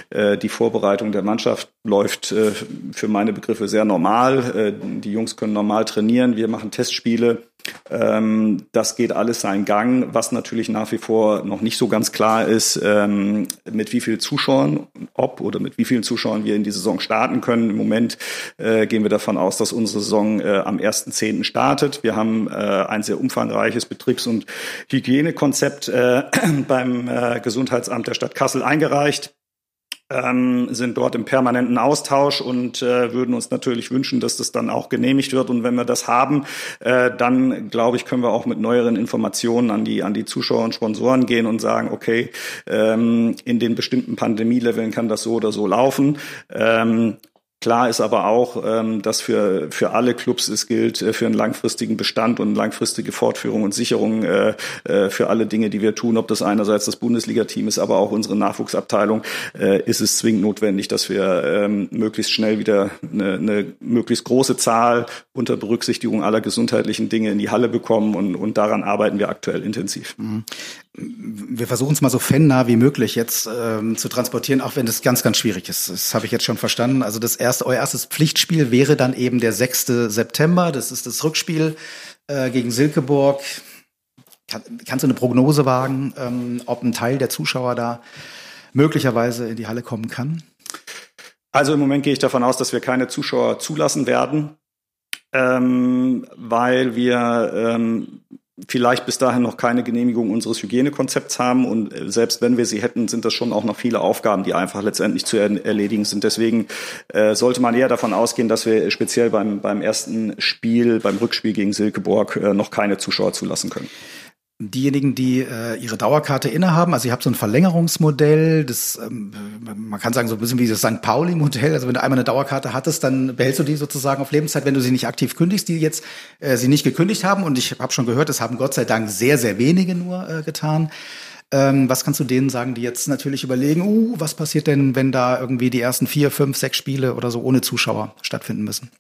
Äh, die Vorbereitung der Mannschaft läuft äh, für meine Begriffe sehr normal. Äh, die Jungs können normal trainieren. Wir machen Testspiele. Ähm, das geht alles seinen Gang. Was natürlich nach wie vor noch nicht so ganz klar ist, ähm, mit wie vielen Zuschauern, ob oder mit wie vielen Zuschauern wir in die Saison starten können. Im Moment äh, gehen wir davon aus, dass unsere Saison äh, am 1.10. startet. Wir haben äh, ein sehr umfangreiches Betriebs- und Hygienekonzept äh, beim äh, Gesundheitsamt der Stadt Kassel eingereicht ähm, sind dort im permanenten Austausch und äh, würden uns natürlich wünschen, dass das dann auch genehmigt wird. Und wenn wir das haben, äh, dann glaube ich, können wir auch mit neueren Informationen an die an die Zuschauer und Sponsoren gehen und sagen, okay, ähm, in den bestimmten Pandemieleveln kann das so oder so laufen. Ähm, Klar ist aber auch, ähm, dass für, für alle Clubs es gilt, äh, für einen langfristigen Bestand und langfristige Fortführung und Sicherung äh, äh, für alle Dinge, die wir tun, ob das einerseits das Bundesliga-Team ist, aber auch unsere Nachwuchsabteilung, ist es zwingend notwendig, dass wir ähm, möglichst schnell wieder eine, eine möglichst große Zahl unter Berücksichtigung aller gesundheitlichen Dinge in die Halle bekommen und, und daran arbeiten wir aktuell intensiv. Mhm wir versuchen es mal so fannah wie möglich jetzt ähm, zu transportieren, auch wenn es ganz, ganz schwierig ist. Das habe ich jetzt schon verstanden. Also das erste, euer erstes Pflichtspiel wäre dann eben der 6. September. Das ist das Rückspiel äh, gegen Silkeborg. Kann, kannst du eine Prognose wagen, ähm, ob ein Teil der Zuschauer da möglicherweise in die Halle kommen kann? Also im Moment gehe ich davon aus, dass wir keine Zuschauer zulassen werden, ähm, weil wir ähm, vielleicht bis dahin noch keine Genehmigung unseres Hygienekonzepts haben. Und äh, selbst wenn wir sie hätten, sind das schon auch noch viele Aufgaben, die einfach letztendlich zu erledigen sind. Deswegen äh, sollte man eher davon ausgehen, dass wir speziell beim, beim ersten Spiel, beim Rückspiel gegen Silkeborg, äh, noch keine Zuschauer zulassen können diejenigen, die äh, ihre Dauerkarte innehaben, also ihr habt so ein Verlängerungsmodell, das ähm, man kann sagen so ein bisschen wie das St. Pauli-Modell. Also wenn du einmal eine Dauerkarte hattest, dann behältst du die sozusagen auf Lebenszeit, wenn du sie nicht aktiv kündigst, die jetzt äh, sie nicht gekündigt haben. Und ich habe schon gehört, das haben Gott sei Dank sehr, sehr wenige nur äh, getan. Ähm, was kannst du denen sagen, die jetzt natürlich überlegen, uh, was passiert denn, wenn da irgendwie die ersten vier, fünf, sechs Spiele oder so ohne Zuschauer stattfinden müssen?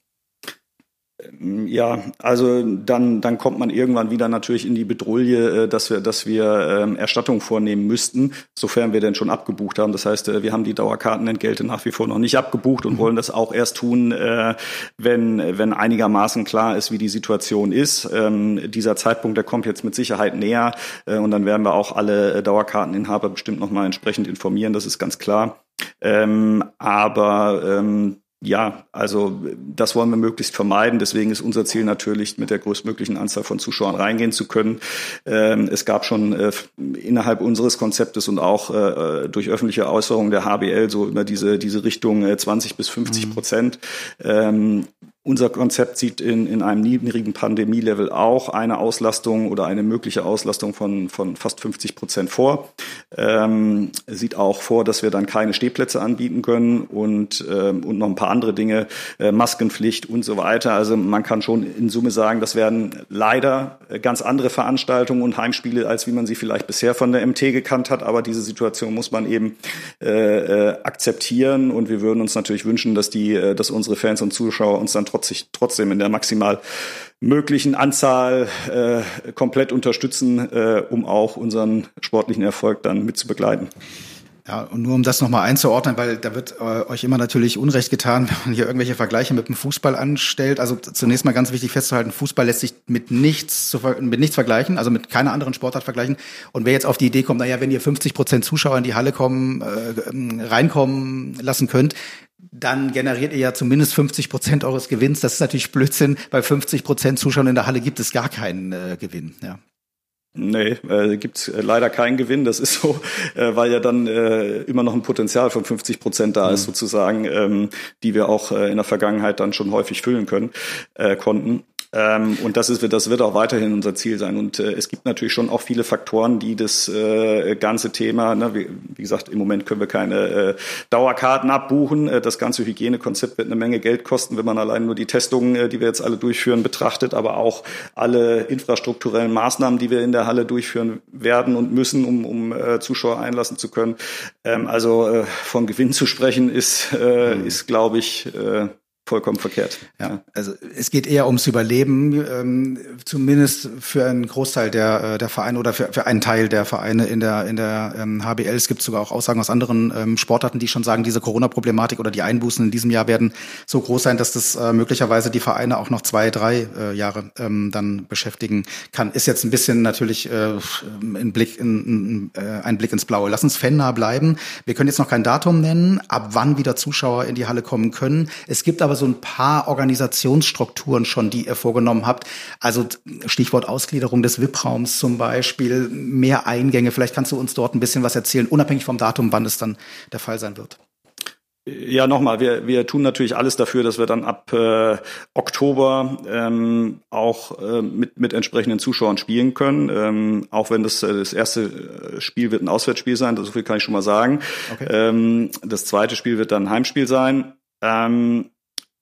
Ja, also dann, dann kommt man irgendwann wieder natürlich in die Bedrulle, äh, dass wir, dass wir ähm, Erstattung vornehmen müssten, sofern wir denn schon abgebucht haben. Das heißt, äh, wir haben die Dauerkartenentgelte nach wie vor noch nicht abgebucht und mhm. wollen das auch erst tun, äh, wenn, wenn einigermaßen klar ist, wie die Situation ist. Ähm, dieser Zeitpunkt, der kommt jetzt mit Sicherheit näher und dann werden wir auch alle Dauerkarteninhaber bestimmt nochmal entsprechend informieren, das ist ganz klar. Ähm, aber ähm, ja, also das wollen wir möglichst vermeiden. Deswegen ist unser Ziel natürlich, mit der größtmöglichen Anzahl von Zuschauern reingehen zu können. Ähm, es gab schon äh, innerhalb unseres Konzeptes und auch äh, durch öffentliche Äußerungen der HBL so immer diese, diese Richtung äh, 20 bis 50 Prozent. Mhm. Unser Konzept sieht in, in einem niedrigen Pandemielevel auch eine Auslastung oder eine mögliche Auslastung von, von fast 50 Prozent vor. Ähm, sieht auch vor, dass wir dann keine Stehplätze anbieten können und, ähm, und noch ein paar andere Dinge, äh, Maskenpflicht und so weiter. Also man kann schon in Summe sagen, das werden leider ganz andere Veranstaltungen und Heimspiele, als wie man sie vielleicht bisher von der MT gekannt hat. Aber diese Situation muss man eben äh, äh, akzeptieren und wir würden uns natürlich wünschen, dass die, äh, dass unsere Fans und Zuschauer uns dann trotzdem in der maximal möglichen Anzahl äh, komplett unterstützen, äh, um auch unseren sportlichen Erfolg dann mit zu begleiten. Ja, und nur um das nochmal einzuordnen, weil da wird äh, euch immer natürlich Unrecht getan, wenn man hier irgendwelche Vergleiche mit dem Fußball anstellt. Also zunächst mal ganz wichtig festzuhalten, Fußball lässt sich mit nichts, zu, mit nichts vergleichen, also mit keiner anderen Sportart vergleichen. Und wer jetzt auf die Idee kommt, naja, wenn ihr 50 Prozent Zuschauer in die Halle kommen, äh, reinkommen lassen könnt, dann generiert ihr ja zumindest 50 Prozent eures Gewinns. Das ist natürlich Blödsinn. Bei 50 Prozent Zuschauern in der Halle gibt es gar keinen äh, Gewinn. Ja. Nee, äh, gibt äh, leider keinen Gewinn. Das ist so, äh, weil ja dann äh, immer noch ein Potenzial von 50 Prozent da ist, mhm. sozusagen, ähm, die wir auch äh, in der Vergangenheit dann schon häufig füllen können, äh, konnten. Ähm, und das ist, das wird auch weiterhin unser Ziel sein. Und äh, es gibt natürlich schon auch viele Faktoren, die das äh, ganze Thema, ne, wie, wie, gesagt, im Moment können wir keine äh, Dauerkarten abbuchen. Äh, das ganze Hygienekonzept wird eine Menge Geld kosten, wenn man allein nur die Testungen, äh, die wir jetzt alle durchführen, betrachtet, aber auch alle infrastrukturellen Maßnahmen, die wir in der Halle durchführen werden und müssen, um, um äh, Zuschauer einlassen zu können. Ähm, also äh, von Gewinn zu sprechen ist, äh, mhm. ist glaube ich, äh, vollkommen verkehrt. Ja, also es geht eher ums Überleben, ähm, zumindest für einen Großteil der, äh, der Vereine oder für, für einen Teil der Vereine in der, in der ähm, HBL. Es gibt sogar auch Aussagen aus anderen ähm, Sportarten, die schon sagen, diese Corona-Problematik oder die Einbußen in diesem Jahr werden so groß sein, dass das äh, möglicherweise die Vereine auch noch zwei, drei äh, Jahre ähm, dann beschäftigen kann. Ist jetzt ein bisschen natürlich äh, ein Blick in, äh, ein Blick ins Blaue. Lass uns fannah bleiben. Wir können jetzt noch kein Datum nennen, ab wann wieder Zuschauer in die Halle kommen können. Es gibt aber so ein paar Organisationsstrukturen schon, die ihr vorgenommen habt. Also Stichwort Ausgliederung des VIP-Raums zum Beispiel, mehr Eingänge. Vielleicht kannst du uns dort ein bisschen was erzählen, unabhängig vom Datum, wann es dann der Fall sein wird. Ja, nochmal, wir, wir tun natürlich alles dafür, dass wir dann ab äh, Oktober ähm, auch äh, mit, mit entsprechenden Zuschauern spielen können. Ähm, auch wenn das, äh, das erste Spiel wird ein Auswärtsspiel sein, so viel kann ich schon mal sagen. Okay. Ähm, das zweite Spiel wird dann ein Heimspiel sein. Ähm,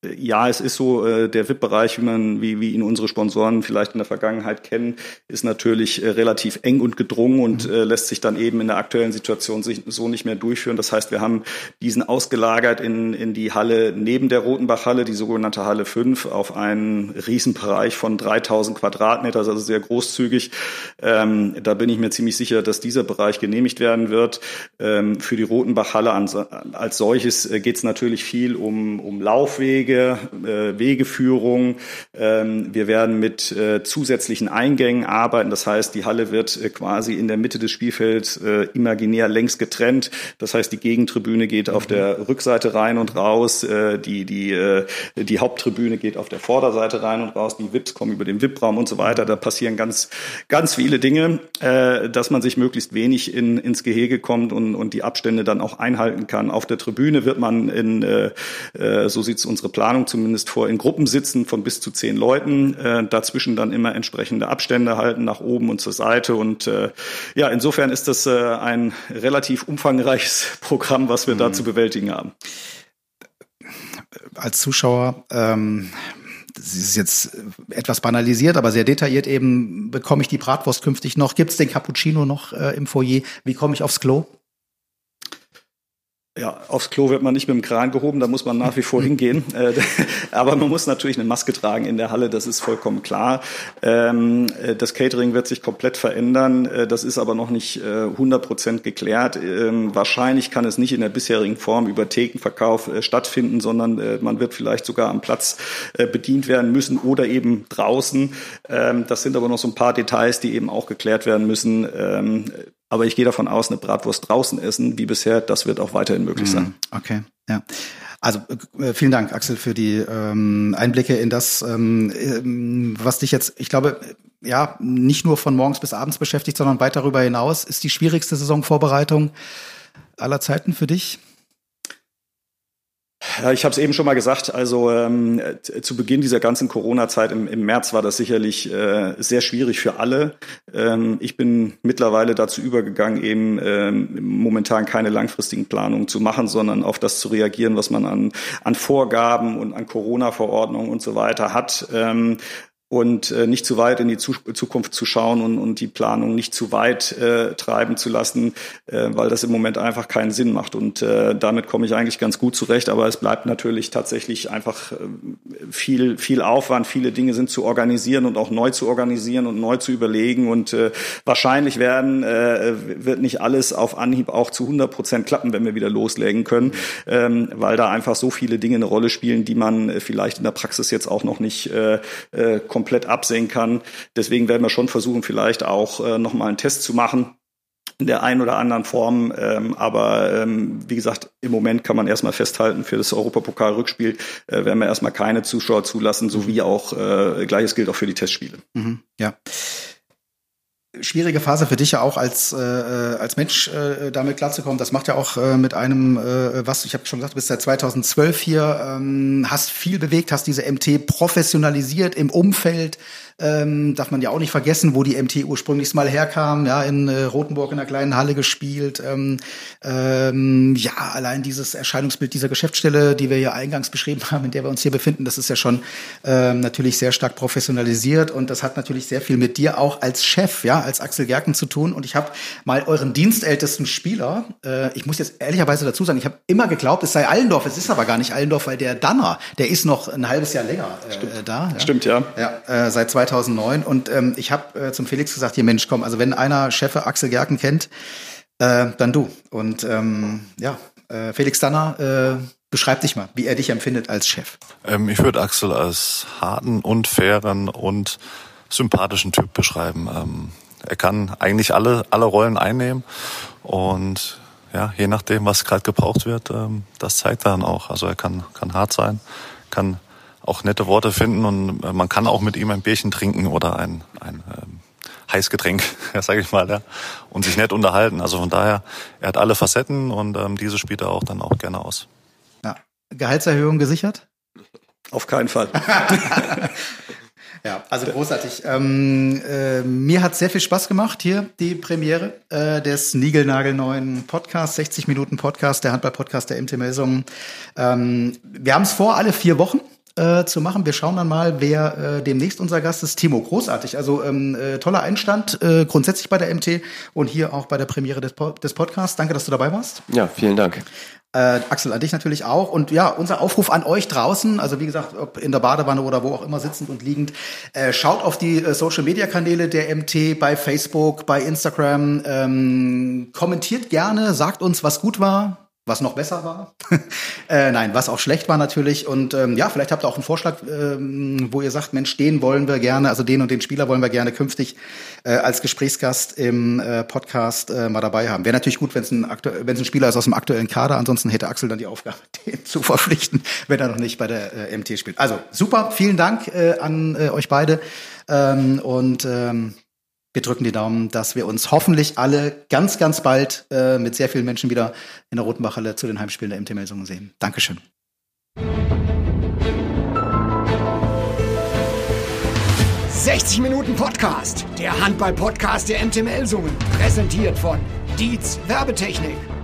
ja, es ist so, äh, der VIP-Bereich, wie man, wie, wie ihn unsere Sponsoren vielleicht in der Vergangenheit kennen, ist natürlich äh, relativ eng und gedrungen und mhm. äh, lässt sich dann eben in der aktuellen Situation sich so nicht mehr durchführen. Das heißt, wir haben diesen ausgelagert in, in die Halle neben der Rotenbach-Halle, die sogenannte Halle 5, auf einen Riesenbereich von 3000 Quadratmeter, also sehr großzügig. Ähm, da bin ich mir ziemlich sicher, dass dieser Bereich genehmigt werden wird. Ähm, für die Rotenbach-Halle als solches äh, geht es natürlich viel um, um Laufwege, Wege, äh, Wegeführung. Ähm, wir werden mit äh, zusätzlichen Eingängen arbeiten. Das heißt, die Halle wird äh, quasi in der Mitte des Spielfelds äh, imaginär längs getrennt. Das heißt, die Gegentribüne geht auf der Rückseite rein und raus. Äh, die, die, äh, die Haupttribüne geht auf der Vorderseite rein und raus. Die VIPs kommen über den VIP-Raum und so weiter. Da passieren ganz, ganz viele Dinge, äh, dass man sich möglichst wenig in, ins Gehege kommt und, und die Abstände dann auch einhalten kann. Auf der Tribüne wird man in, äh, äh so sieht es unsere Planung zumindest vor, in Gruppen sitzen von bis zu zehn Leuten, äh, dazwischen dann immer entsprechende Abstände halten nach oben und zur Seite. Und äh, ja, insofern ist das äh, ein relativ umfangreiches Programm, was wir mhm. da zu bewältigen haben. Als Zuschauer ähm das ist jetzt etwas banalisiert, aber sehr detailliert eben, bekomme ich die Bratwurst künftig noch? Gibt es den Cappuccino noch äh, im Foyer? Wie komme ich aufs Klo? Ja, aufs Klo wird man nicht mit dem Kran gehoben, da muss man nach wie vor hingehen. Äh, aber man muss natürlich eine Maske tragen in der Halle, das ist vollkommen klar. Ähm, äh, das Catering wird sich komplett verändern, äh, das ist aber noch nicht 100 Prozent geklärt. Ähm, wahrscheinlich kann es nicht in der bisherigen Form über Thekenverkauf stattfinden, sondern man wird vielleicht sogar am Platz bedient werden müssen oder eben draußen. Ähm, das sind aber noch so ein paar Details, die eben auch geklärt werden müssen. Aber ich gehe davon aus, eine Bratwurst draußen essen, wie bisher, das wird auch weiterhin möglich sein. Mhm. Okay, ja. Also äh, vielen Dank, Axel, für die ähm, Einblicke in das, ähm, ähm, was dich jetzt, ich glaube, ja, nicht nur von morgens bis abends beschäftigt, sondern weit darüber hinaus. Ist die schwierigste Saisonvorbereitung aller Zeiten für dich? Ich habe es eben schon mal gesagt. Also ähm, zu Beginn dieser ganzen Corona-Zeit im, im, März war das sicherlich äh, sehr schwierig für alle. Ähm, ich bin mittlerweile dazu übergegangen, eben ähm, momentan keine langfristigen Planungen zu machen, sondern auf das zu reagieren, was man an, an Vorgaben und an Corona-Verordnungen und so weiter hat. Ähm, und äh, nicht zu weit in die Zukunft zu schauen und, und die Planung nicht zu weit äh, treiben zu lassen, äh, weil das im Moment einfach keinen Sinn macht. Und äh, damit komme ich eigentlich ganz gut zurecht. Aber es bleibt natürlich tatsächlich einfach äh, viel, viel Aufwand. Viele Dinge sind zu organisieren und auch neu zu organisieren und neu zu überlegen. Und äh, wahrscheinlich werden äh, wird nicht alles auf Anhieb auch zu 100 Prozent klappen, wenn wir wieder loslegen können, ähm, weil da einfach so viele Dinge eine Rolle spielen, die man äh, vielleicht in der Praxis jetzt auch noch nicht äh, äh, komplett absehen kann. Deswegen werden wir schon versuchen, vielleicht auch äh, nochmal einen Test zu machen in der einen oder anderen Form. Ähm, aber ähm, wie gesagt, im Moment kann man erstmal festhalten, für das Europapokal-Rückspiel äh, werden wir erstmal keine Zuschauer zulassen, sowie auch äh, gleiches gilt auch für die Testspiele. Mhm, ja. Schwierige Phase für dich ja auch als äh, als Mensch äh, damit klarzukommen. Das macht ja auch äh, mit einem äh, was. Ich habe schon gesagt, du bist seit 2012 hier, ähm, hast viel bewegt, hast diese MT professionalisiert im Umfeld ähm, darf man ja auch nicht vergessen, wo die MT ursprünglich mal herkam, ja, in äh, Rothenburg in einer kleinen Halle gespielt. Ähm, ähm, ja, allein dieses Erscheinungsbild dieser Geschäftsstelle, die wir ja eingangs beschrieben haben, in der wir uns hier befinden, das ist ja schon ähm, natürlich sehr stark professionalisiert und das hat natürlich sehr viel mit dir auch als Chef, ja, als Axel Gerken zu tun. Und ich habe mal euren dienstältesten Spieler, äh, ich muss jetzt ehrlicherweise dazu sagen, ich habe immer geglaubt, es sei Allendorf, es ist aber gar nicht Allendorf, weil der Danner, der ist noch ein halbes Jahr länger äh, da. Ja? Stimmt, ja. Ja, äh, seit 2009 und ähm, ich habe äh, zum Felix gesagt, hier Mensch, komm, also wenn einer Chefe Axel Gerken kennt, äh, dann du. Und ähm, ja, äh, Felix Danner, äh, beschreib dich mal, wie er dich empfindet als Chef. Ähm, ich würde Axel als harten und fairen und sympathischen Typ beschreiben. Ähm, er kann eigentlich alle, alle Rollen einnehmen und ja, je nachdem, was gerade gebraucht wird, ähm, das zeigt er dann auch. Also er kann, kann hart sein, kann auch nette Worte finden und äh, man kann auch mit ihm ein Bierchen trinken oder ein, ein ähm, Heißgetränk, ja, sage ich mal, ja, und sich nett unterhalten. Also von daher, er hat alle Facetten und ähm, diese spielt er auch dann auch gerne aus. Ja. Gehaltserhöhung gesichert? Auf keinen Fall. Ja, also großartig. Ähm, äh, mir hat sehr viel Spaß gemacht hier die Premiere äh, des Nigelnagelneuen Podcasts, 60 Minuten Podcast, der Handball-Podcast der MT Melsungen. Ähm, wir haben es vor, alle vier Wochen äh, zu machen. Wir schauen dann mal, wer äh, demnächst unser Gast ist. Timo, großartig. Also ähm, äh, toller Einstand äh, grundsätzlich bei der MT und hier auch bei der Premiere des, po des Podcasts. Danke, dass du dabei warst. Ja, vielen Dank. Äh, Axel, an dich natürlich auch. Und ja, unser Aufruf an euch draußen, also wie gesagt, ob in der Badewanne oder wo auch immer sitzend und liegend, äh, schaut auf die äh, Social-Media-Kanäle der MT bei Facebook, bei Instagram, ähm, kommentiert gerne, sagt uns, was gut war, was noch besser war. äh, nein, was auch schlecht war natürlich. Und ähm, ja, vielleicht habt ihr auch einen Vorschlag, ähm, wo ihr sagt, Mensch, den wollen wir gerne, also den und den Spieler wollen wir gerne künftig äh, als Gesprächsgast im äh, Podcast äh, mal dabei haben. Wäre natürlich gut, wenn es ein, ein Spieler ist aus dem aktuellen Kader. Ansonsten hätte Axel dann die Aufgabe, den zu verpflichten, wenn er noch nicht bei der äh, MT spielt. Also super, vielen Dank äh, an äh, euch beide. Ähm, und ähm, wir drücken die Daumen, dass wir uns hoffentlich alle ganz, ganz bald äh, mit sehr vielen Menschen wieder in der Rotenbachhalle zu den Heimspielen der MT Melsungen sehen. Dankeschön. »60 Minuten Podcast«, der Handball-Podcast der MT Melsungen, präsentiert von Dietz Werbetechnik.